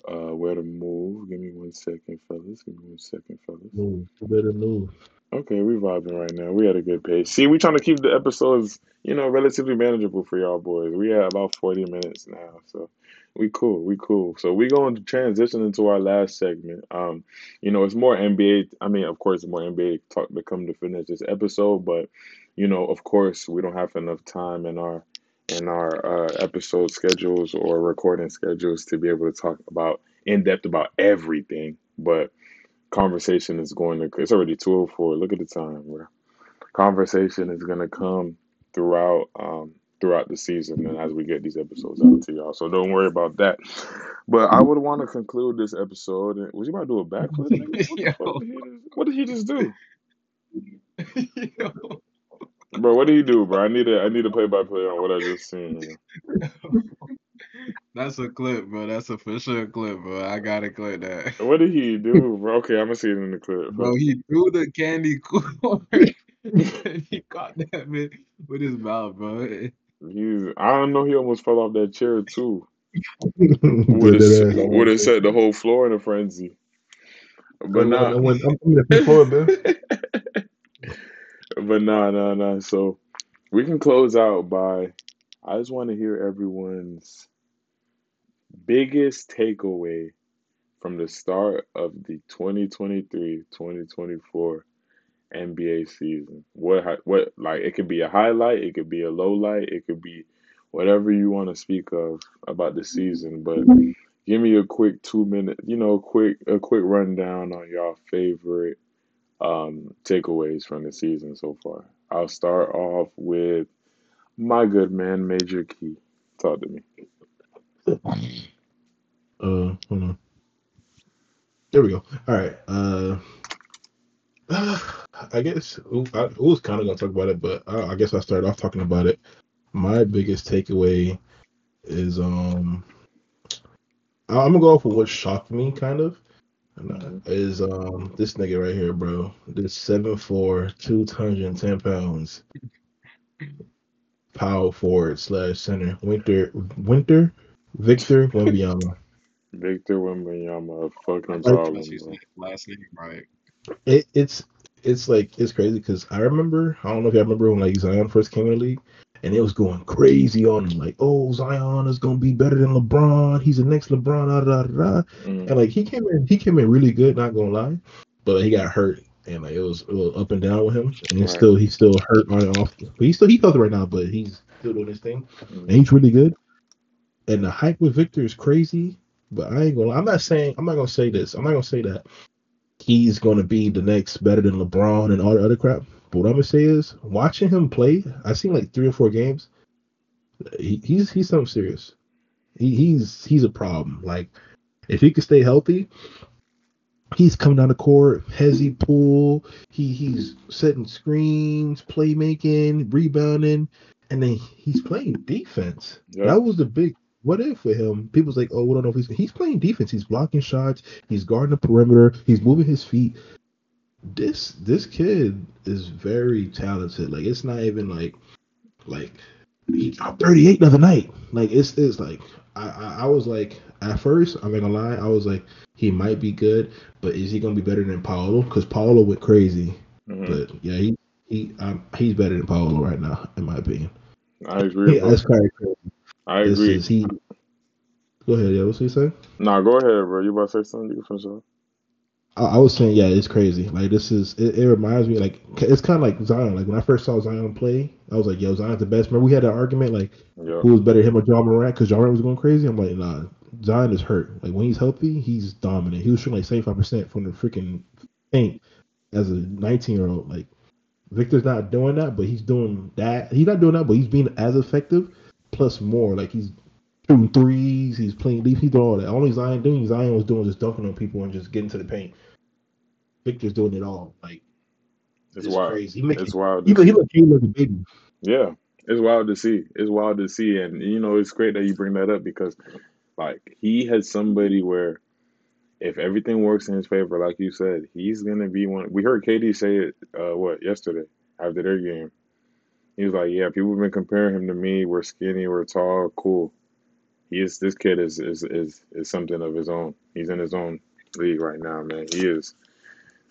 uh where to move. Give me one second, fellas. Give me one second, fellas. Move. You better move. Okay, we vibing right now. We had a good pace. See, we trying to keep the episodes, you know, relatively manageable for y'all boys. We had about forty minutes now, so we cool. We cool. So we going to transition into our last segment. Um, you know, it's more NBA. I mean, of course, more NBA talk to come to finish this episode, but you know, of course, we don't have enough time in our in our uh, episode schedules or recording schedules to be able to talk about in depth about everything. But conversation is going to it's already 204 look at the time bro conversation is going to come throughout um throughout the season and as we get these episodes out to y'all so don't worry about that. But i would want to conclude this episode and was you about to do a backflip what, did he just, what did he just do? Bro what did he do bro? I need a i need a play-by-play on what i just seen That's a clip, bro. That's a for sure clip, bro. I gotta clip that. what did he do bro okay i'm gonna see it in the clip Bro, he threw the candy corn and he caught that man with his mouth, bro. He's, I don't know. He almost fell off that chair too. Would Would have would have set the whole floor in a frenzy. But I nah, I'm, I'm the floor, man. but nah, nah, nah. So we can close out by. I just want to hear everyone's biggest takeaway from the start of the 2023-2024 NBA season? What what like it could be a highlight, it could be a low light, it could be whatever you want to speak of about the season, but give me a quick two minute, you know, quick a quick rundown on y'all favorite um, takeaways from the season so far. I'll start off with my good man, Major Key. Talk to me. Uh, hold on. There we go. All right. Uh, I guess I, was kind of gonna talk about it, but I, I guess I started off talking about it. My biggest takeaway is um, I'm gonna go off of what shocked me, kind of. Is um this nigga right here, bro? This seven four, two hundred and ten pounds, power forward slash center. Winter, Winter, Victor Wembanyama. Victor Wembanyama, fucking problem. Last name right. It, it's it's like it's crazy because I remember I don't know if you remember when like Zion first came in the league and it was going crazy on him like oh Zion is gonna be better than LeBron he's the next LeBron da da da mm. and like he came in he came in really good not gonna lie but he got hurt and like it was a little up and down with him and he's right. still he's still hurt on and off but he's still he's healthy right now but he's still doing his thing mm. and he's really good and the hype with Victor is crazy but I ain't gonna I'm not saying I'm not gonna say this I'm not gonna say that he's going to be the next better than LeBron and all the other crap. But what I'm gonna say is, watching him play, I've seen like three or four games. He, he's he's something serious. He, he's he's a problem. Like if he could stay healthy, he's coming down the court, hezzy pull. He he's setting screens, playmaking, rebounding, and then he's playing defense. Yep. That was the big what if for him? People's like, oh, we don't know if he's he's playing defense. He's blocking shots. He's guarding the perimeter. He's moving his feet. This this kid is very talented. Like it's not even like like he dropped 38 the other night. Like it's it's like I, I, I was like at first I'm not gonna lie I was like he might be good, but is he gonna be better than Paolo? Because Paolo went crazy. Mm-hmm. But yeah, he he um, he's better than Paolo right now in my opinion. I agree. Yeah, that's kind of crazy. I this agree. Is, he, go ahead, yeah. What's he say? Nah, go ahead, bro. You about to say something? You can finish up. I, I was saying, yeah, it's crazy. Like this is, it, it reminds me, like it's kind of like Zion. Like when I first saw Zion play, I was like, yo, Zion's the best. Remember we had an argument like yeah. who was better, him or Ja Morant? Because Ja Morant was going crazy. I'm like, nah, Zion is hurt. Like when he's healthy, he's dominant. He was shooting like 75 percent from the freaking paint as a 19 year old. Like Victor's not doing that, but he's doing that. He's not doing that, but he's being as effective plus more. Like he's shooting threes, he's playing deep, he's doing all that. Only Zion doing Zion was doing just dunking on people and just getting to the paint. Victor's doing it all. Like it's, it's wild. Crazy. He makes, it's wild. He, he look he look a baby. Yeah, it's wild to see. It's wild to see, and you know it's great that you bring that up because, like, he has somebody where, if everything works in his favor, like you said, he's gonna be one. We heard KD say it. Uh, what yesterday after their game? He was like, "Yeah, people have been comparing him to me. We're skinny, we're tall, cool. He is. This kid is is is is something of his own. He's in his own league right now, man. He is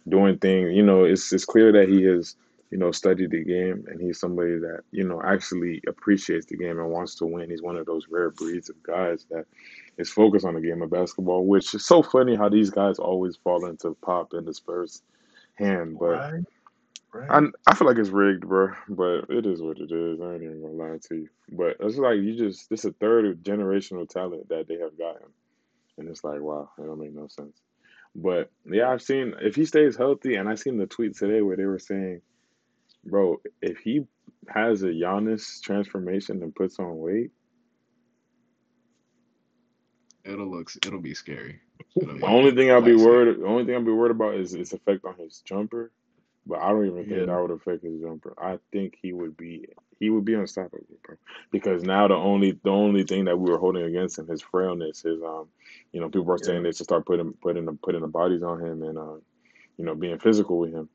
doing things. You know, it's it's clear that he has you know studied the game, and he's somebody that you know actually appreciates the game and wants to win. He's one of those rare breeds of guys that is focused on the game of basketball, which is so funny how these guys always fall into Pop and the Spurs hand, but. Right. I I feel like it's rigged, bro, but it is what it is. I ain't even gonna lie to you. But it's like you just this a third of generational talent that they have gotten, and it's like wow, it don't make no sense. But yeah, I've seen if he stays healthy, and I seen the tweet today where they were saying, bro, if he has a Giannis transformation and puts on weight, it'll look it'll be scary. It'll be the only thing I'll be worried, the only thing I'll be worried about is its effect on his jumper but I don't even think yeah. that would affect his jumper. I think he would be he would be unstoppable, bro. Because now the only the only thing that we were holding against him, his frailness, is um, you know, people are saying yeah. they should start putting putting the putting the bodies on him and uh, you know, being physical with him.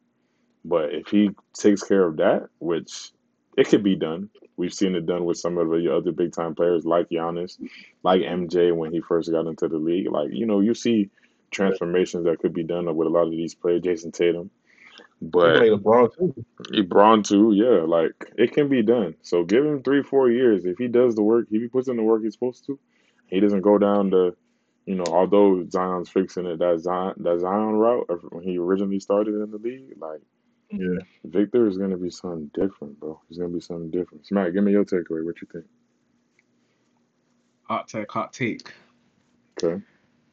But if he takes care of that, which it could be done. We've seen it done with some of the other big time players like Giannis, like MJ when he first got into the league. Like, you know, you see transformations that could be done with a lot of these players, Jayson Tatum. But LeBron too. LeBron too, yeah. Like it can be done. So give him three, four years. If he does the work, if he puts in the work he's supposed to, he doesn't go down the, you know, although Zion's fixing it, that Zion, that Zion route when he originally started in the league, like Yeah. Victor is gonna be something different, bro. He's gonna be something different. Smack, give me your takeaway. What you think? Hot take, hot take. Okay.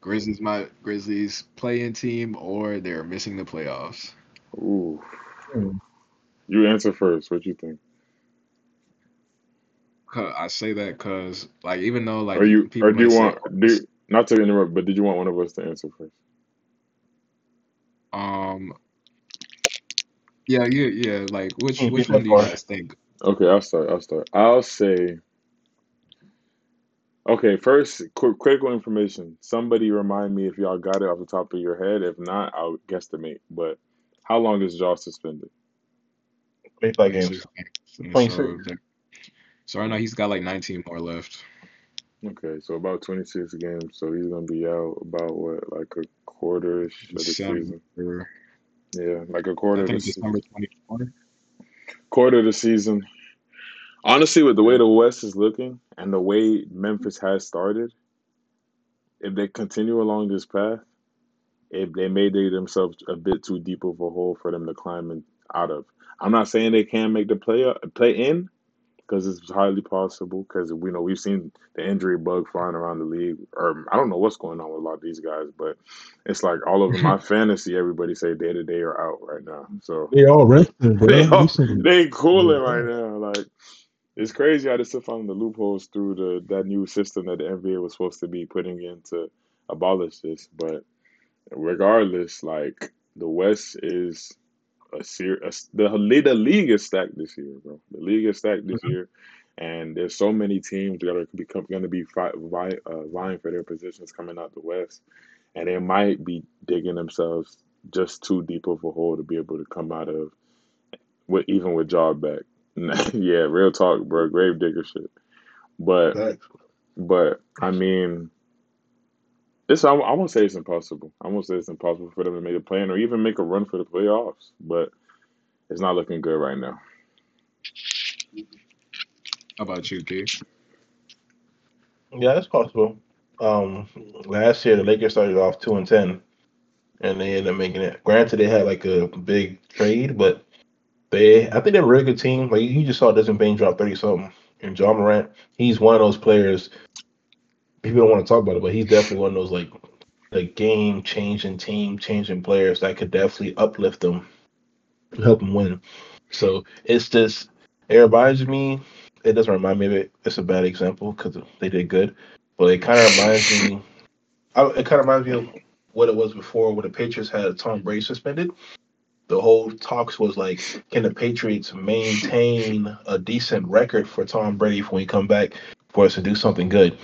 Grizzlies my Grizzlies playing team or they're missing the playoffs. Ooh. Hmm. You answer first. What you think? I say that because like even though like Or you people or do you say want do not to interrupt, but did you want one of us to answer first? um yeah yeah yeah like which Hmm, which one do you guys think? Okay, I'll start. I'll start. I'll say. Okay, first, quick, critical information. Somebody remind me if y'all got it off the top of your head. If not, I'll guesstimate. But how long is Ja suspended? 25 games. 26 games. 26. So, so right now he's got like 19 more left. Okay, so about 26 games. So he's gonna be out about what, like a quarter-ish of the season. December, Yeah, like a quarter of the think season. December 24. Quarter of the season. Honestly, with the way the West is looking and the way Memphis has started, if they continue along this path, if they may dig themselves a bit too deep of a hole for them to climb in, out of. I'm not saying they can't make the play uh, play in because it's highly possible because we know we've seen the injury bug flying around the league. Or I don't know what's going on with a lot of these guys, but it's like all over my fantasy, everybody say day to day are out right now. So They all resting, they all, they cooling right now. Like it's crazy how they still finding the loopholes through the that new system that the NBA was supposed to be putting in to abolish this. But regardless, like the West is a serious. The the league is stacked this year, bro. The league is stacked this year, and there's so many teams that are become going to be fight, vi, uh, vying for their positions coming out the West, and they might be digging themselves just too deep of a hole to be able to come out of. With even with job back, yeah, real talk, bro. Grave digger shit. But but I mean, it's I, I won't say it's impossible. I won't say it's impossible for them to make a plan or even make a run for the playoffs. But it's not looking good right now. How about you, Keith? Yeah, that's possible. Um, last year the Lakers started off two and ten, and they ended up making it. Granted, they had like a big trade, but they I think they're a really good team. Like you just saw Desmond Bane drop thirty something, and Ja Morant, he's one of those players. People don't want to talk about it, but he's definitely one of those like like game changing, team changing players that could definitely uplift them, help them win. So it's just it reminds me. It doesn't remind me of it. It's a bad example because they did good, but it kind of reminds me. I, it kind of reminds me of what it was before when the Patriots had Tom Brady suspended. The whole talks was like, can the Patriots maintain a decent record for Tom Brady when he come back for us to do something good?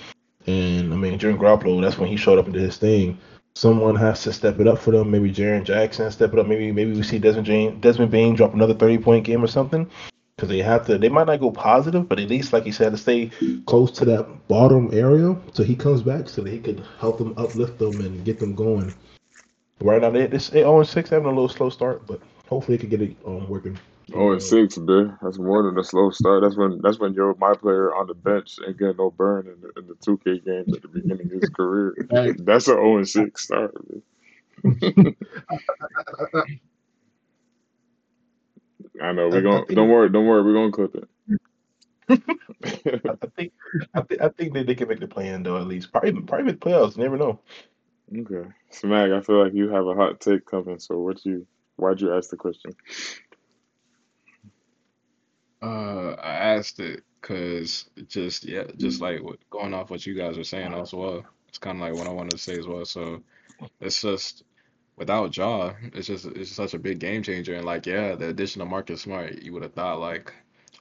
And I mean, Jim Garoppolo, that's when he showed up and did his thing. Someone has to step it up for them. Maybe Jaren Jackson step it up. Maybe maybe we see Desmond Jane, Desmond Bane drop another thirty point game or something. Because they have to, they might not go positive, but at least, like you said, to stay close to that bottom area, so he comes back, so that he could help them uplift them and get them going. Right now, they this they 0 6 having a little slow start, but hopefully they can get it um, working. Oh, and six, man. That's more than a slow start. That's when that's when you're my player on the bench and get no burn in the in the two K games at the beginning of his career. That's an 0 and six start, man. I know we're gonna don't worry, don't worry, we're gonna clip it. I think I, th- I think that they can make the plan though at least probably probably make playoffs. You never know. okay. Smag. I feel like you have a hot take coming, so what you why'd you ask the question? Uh, I asked it because just yeah, just like what, going off what you guys are saying as well. It's kind of like what I wanted to say as well. So it's just without Ja, it's just it's such a big game changer. And like yeah, the addition of Marcus Smart, you would have thought like,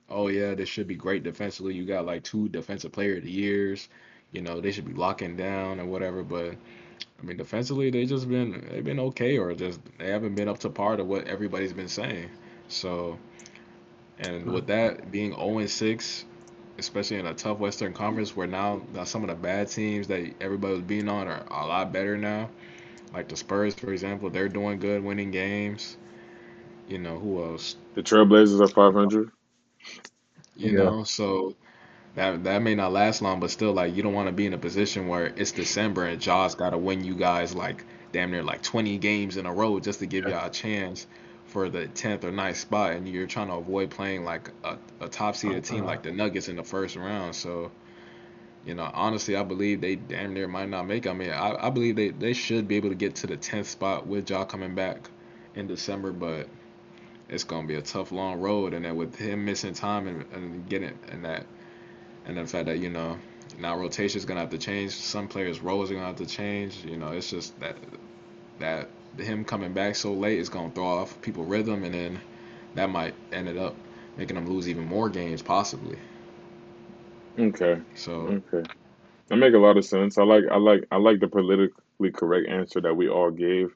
oh yeah, this should be great defensively. You got like two defensive player of the years. You know they should be locking down and whatever. But I mean defensively, they just been they've been okay or just they haven't been up to par to what everybody's been saying. So. And with that being 0 6, especially in a tough Western Conference where now, now some of the bad teams that everybody was being on are a lot better now. Like the Spurs, for example, they're doing good, winning games. You know, who else? The Trailblazers are five hundred. You Yeah. know, so that that may not last long, but still, like, you don't want to be in a position where it's December and Ja's got to win you guys like damn near like 20 games in a row just to give y'all a chance for the tenth or 9th spot, and you're trying to avoid playing like a, a top seeded team like the Nuggets in the first round. So, you know, honestly, I believe they damn near might not make. It. I mean, I, I believe they, they should be able to get to the tenth spot with Ja coming back in December, but it's gonna be a tough long road. And then with him missing time and, and getting and that and the fact that you know now rotation is gonna have to change. Some players' roles are gonna have to change. You know, it's just that that him coming back so late is gonna throw off people rhythm, and then that might end it up making them lose even more games possibly. Okay. So Okay. That make a lot of sense. I like I like I like the politically correct answer that we all gave.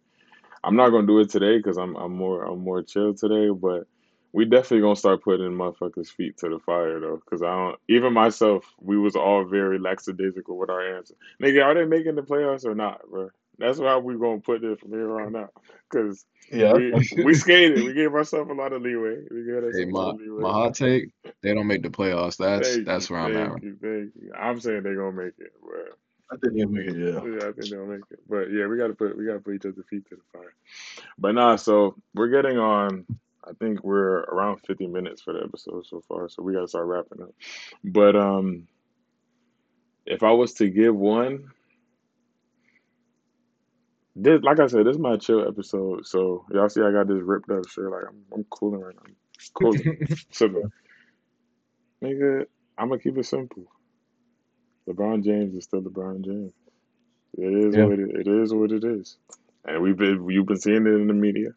I'm not gonna do it today because I'm I'm more I'm more chill today, but we definitely gonna start putting motherfuckers' feet to the fire though, because I don't. Even myself, we was all very lackadaisical with our answer. Nigga, are they making the playoffs or not, bro? That's why we're gonna put this from here on out, because Yeah. we we skated. We gave ourselves a lot of leeway. We gave hey, ourselves a lot my of leeway. my hot take, they don't make the playoffs. That's Thank you, that's where I'm at. you, thank you. I'm saying they're gonna make it, bro. I think he'll make it. Yeah. Yeah, I think they'll make it. But yeah, we gotta put we gotta put each other's feet to the fire. But nah, so we're getting on. I think we're around 50 minutes for the episode so far, so we gotta start wrapping up. But um, if I was to give one, this like I said, this is my chill episode. So y'all see, I got this ripped up shirt. Like I'm, I'm cooling right now. I'm cooling. So nigga, I'm gonna keep it simple. LeBron James is still LeBron James. It is Yeah. what it, it is what it is, and we've been you've been seeing it in the media.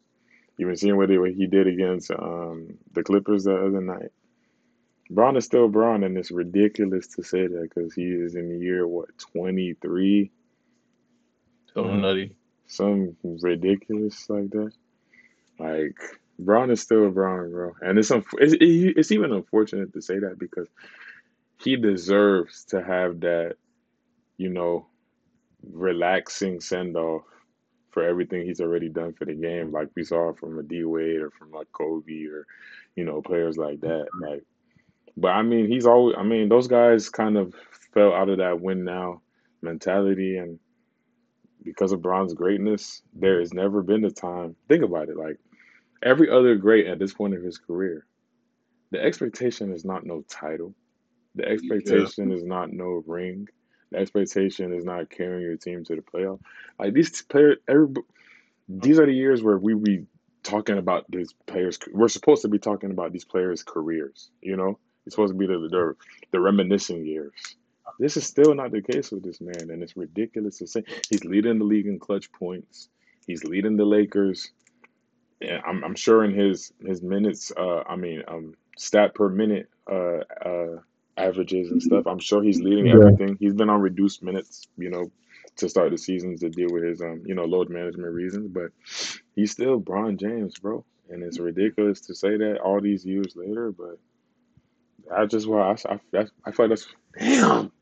You've been seeing what, he- what he did against um, the Clippers the other night. Bron is still Bron, and it's ridiculous to say that because he is in the year what 23, Something nutty. Some ridiculous like that. Like Bron is still Bron, bro, and it's unf- it's, it's even unfortunate to say that because he deserves to have that, you know, relaxing send off for everything he's already done for the game, like we saw from a D Wade or from like Kobe or, you know, players like that. Mm-hmm. Like, but I mean, he's always. I mean, those guys kind of fell out of that win now mentality, and because of Bron's greatness, there has never been a time. Think about it, like every other great at this point of his career, the expectation is not no title. The expectation is not no ring. The expectation is not carrying your team to the playoff. Like these players, every, these are the years where we be talking about these players. We're supposed to be talking about these players' careers. You know, it's supposed to be the the, the reminiscing years. This is still not the case with this man, and it's ridiculous to say he's leading the league in clutch points. He's leading the Lakers. And I'm, I'm sure in his his minutes, uh, I mean, um, stat per minute, uh, uh, averages and stuff. I'm sure he's leading Yeah. everything. He's been on reduced minutes, you know, to start the season to deal with his um, you know, load management reasons. But he's still Bron James, bro, and it's ridiculous to say that all these years later. But I just why I, I, I, I feel like that's damn.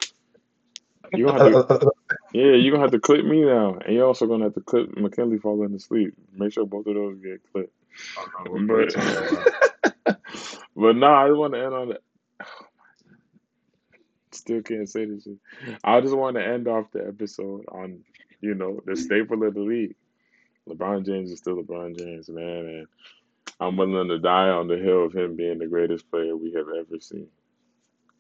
You gonna have to, yeah, you're gonna have to clip me now, and you're also gonna have to clip McKinley falling asleep. Make sure both of those get clipped. But, but nah, I just want to end on that. Still can't say this shit. I just want to end off the episode on, you know, the staple of the league. LeBron James is still LeBron James, man, and I'm willing to die on the hill of him being the greatest player we have ever seen.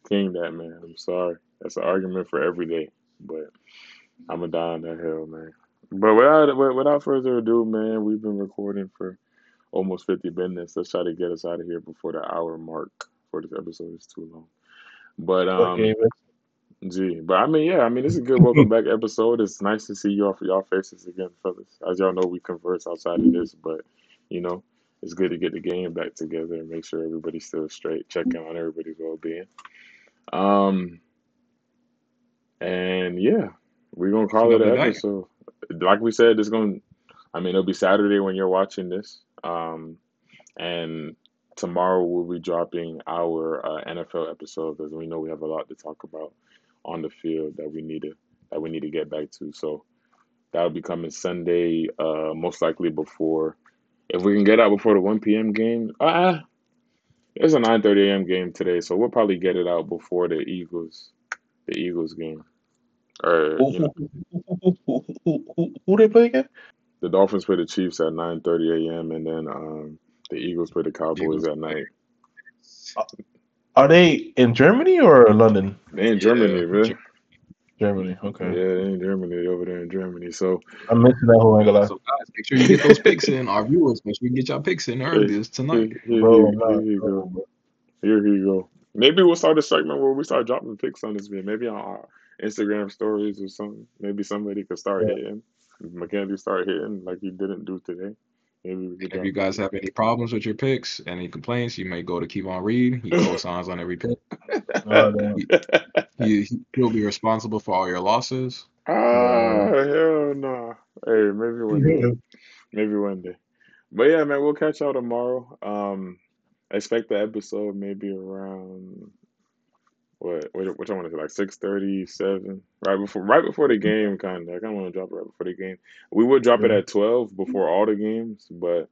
King that man. I'm sorry. That's an argument for every day, but I'm gonna die on that hill, man. But without without further ado, man, we've been recording for almost 50 minutes. Let's try to get us out of here before the hour mark for this episode is too long. But um, Okay, gee, but I mean, yeah, I mean, it's a good welcome back episode. It's nice to see y'all for y'all faces again, fellas. As y'all know, we converse outside of this, but you know, it's good to get the game back together and make sure everybody's still straight, checking on everybody's well being. Um, and yeah, we're gonna call it Lovely an night. episode. Like we said, it's gonna. I mean, it'll be Saturday when you're watching this. Um, and tomorrow we'll be dropping our uh, NFL episode because we know we have a lot to talk about on the field that we need to that we need to get back to. So that'll be coming Sunday, uh, most likely before. If we can get out before the 1 p.m. game, uh, there's a 9:30 a.m. game today, so we'll probably get it out before the Eagles, the Eagles game, or Who, you know, who, who, who, who, who, who they play again? the Dolphins play the Chiefs at 9:30 a.m. and then um, The Eagles play the Cowboys Eagles at night. Are they in Germany or London? They in Germany, Yeah, man. Germany. Okay. Yeah, Okay. they in Germany. They over there in Germany. So I mentioned that whole angle. So guys, make sure you get those picks in. Our viewers, make sure you get your picks in early here, tonight. here, Bro, here, here you go. bro. Here you go. Maybe we'll start a segment where we start dropping pics on this video. Maybe on our Instagram stories or something. Maybe somebody could start Yeah. hitting. Mackenzie start hitting like he didn't do today. Maybe we could If you guys have any problems with your picks, any complaints, you may go to Kevon Reed. He co-signs on every pick. Oh, damn. He he'll be responsible for all your losses. Ah, hell no. Hey, maybe one day. Maybe one day. But yeah, man, we'll catch y'all tomorrow. Um, expect the episode maybe around what what which I want to say like six thirty seven right before right before the game kind of I kind of want to drop it right before the game. We would drop it at twelve before all the games, but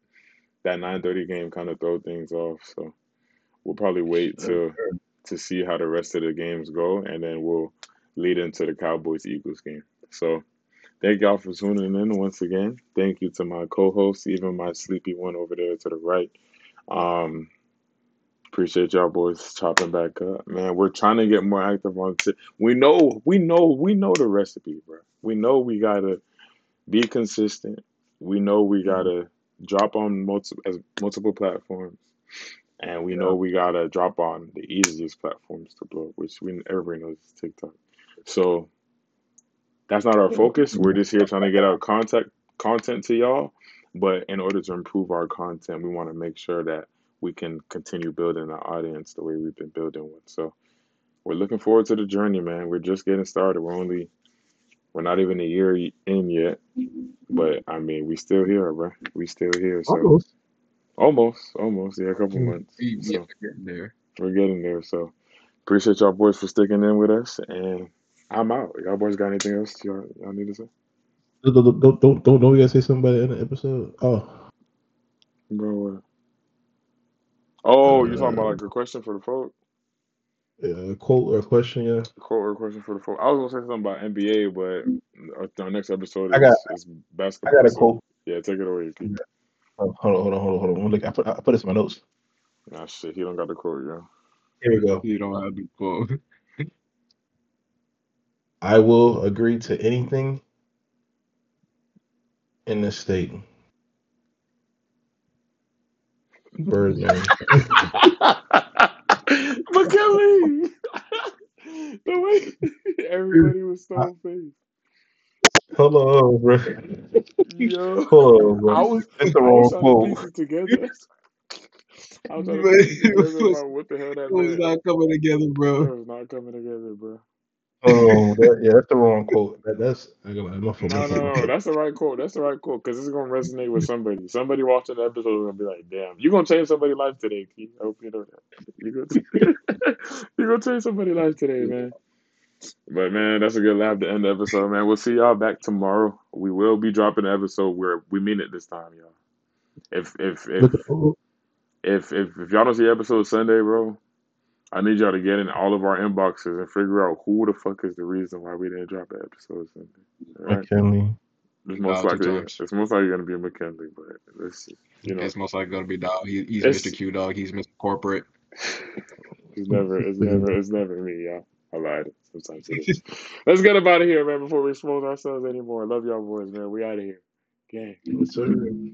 that nine thirty game kind of throw things off. So we'll probably wait to to see how the rest of the games go, and then we'll lead into the Cowboys Eagles game. So thank y'all for tuning in once again. Thank you to my co-host, even my sleepy one over there to the right. Um, appreciate y'all boys chopping back up, man. We're trying to get more active on. T- we know, we know, we know the recipe, bro. We know we gotta be consistent. We know we mm-hmm. gotta drop on multiple as multiple platforms, and we know we gotta drop on the easiest platforms to blow, which we everybody knows is TikTok. So that's not our focus. We're just here trying to get our content content to y'all. But in order to improve our content, we want to make sure that we can continue building our audience the way we've been building one. So we're looking forward to the journey, man. We're just getting started. We're only we're not even a year in yet, but I mean, we still here, bro. We still here. So Almost. almost, almost, yeah, a couple months. We, we So getting there. we're getting there. So appreciate y'all boys for sticking in with us, and I'm out. Y'all boys got anything else y'all, y'all need to say? Don't don't don't don't, don't we gotta say something about the end of the episode? Oh, Bro, what? Oh, you're talking about uh, like a question for the folk? a quote or a question? Yeah. Quote or a question for the folk? I was gonna say something about NBA, but our, our next episode I got is, is I got a So quote. yeah, take it away, Keith. Oh, hold on, hold on, hold on, hold on. Look, I put I put this in my notes. Nah, shit, he don't got the quote, yo. Here we go. You don't have to quote. I will agree to anything in this state. Birdman. McKinley! the way everybody was stone faced. Hold on, bro. Yo, Hold on, bro. I was That's the I wrong was trying to quote. it together. I was trying to together about what the hell that It was meant. not coming together, It bro. was not coming together, bro. Oh, that, yeah, that's the wrong quote. That, that's I got my No, no, My fault. My no, that's the right quote. That's the right quote because it's gonna resonate with somebody. Somebody watching the episode is gonna be like, "Damn, you are gonna change somebody's life today, Keith." I hope you know that. You gonna you gonna change somebody's life today, man. But man, that's a good laugh to end the episode, man. We'll see y'all back tomorrow. We will be dropping an episode where we mean it this time, y'all. If if if oh, if if, if y'all don't see episode Sunday, bro, I need y'all to get in all of our inboxes and figure out who the fuck is the reason why we didn't drop an episode Sunday. All right. McKinley. It's most Dial likely it's most likely gonna be McKinley, but let's you know It's most likely gonna be Dow. He, he's it's Mr. Q Dog. He's Mr. Corporate. it's never it's never it's never me, y'all. I lied. Sometimes it is. Let's get up out of here, man, before we expose ourselves anymore. Love y'all boys, man. We out of here. Gang. Yes, sir.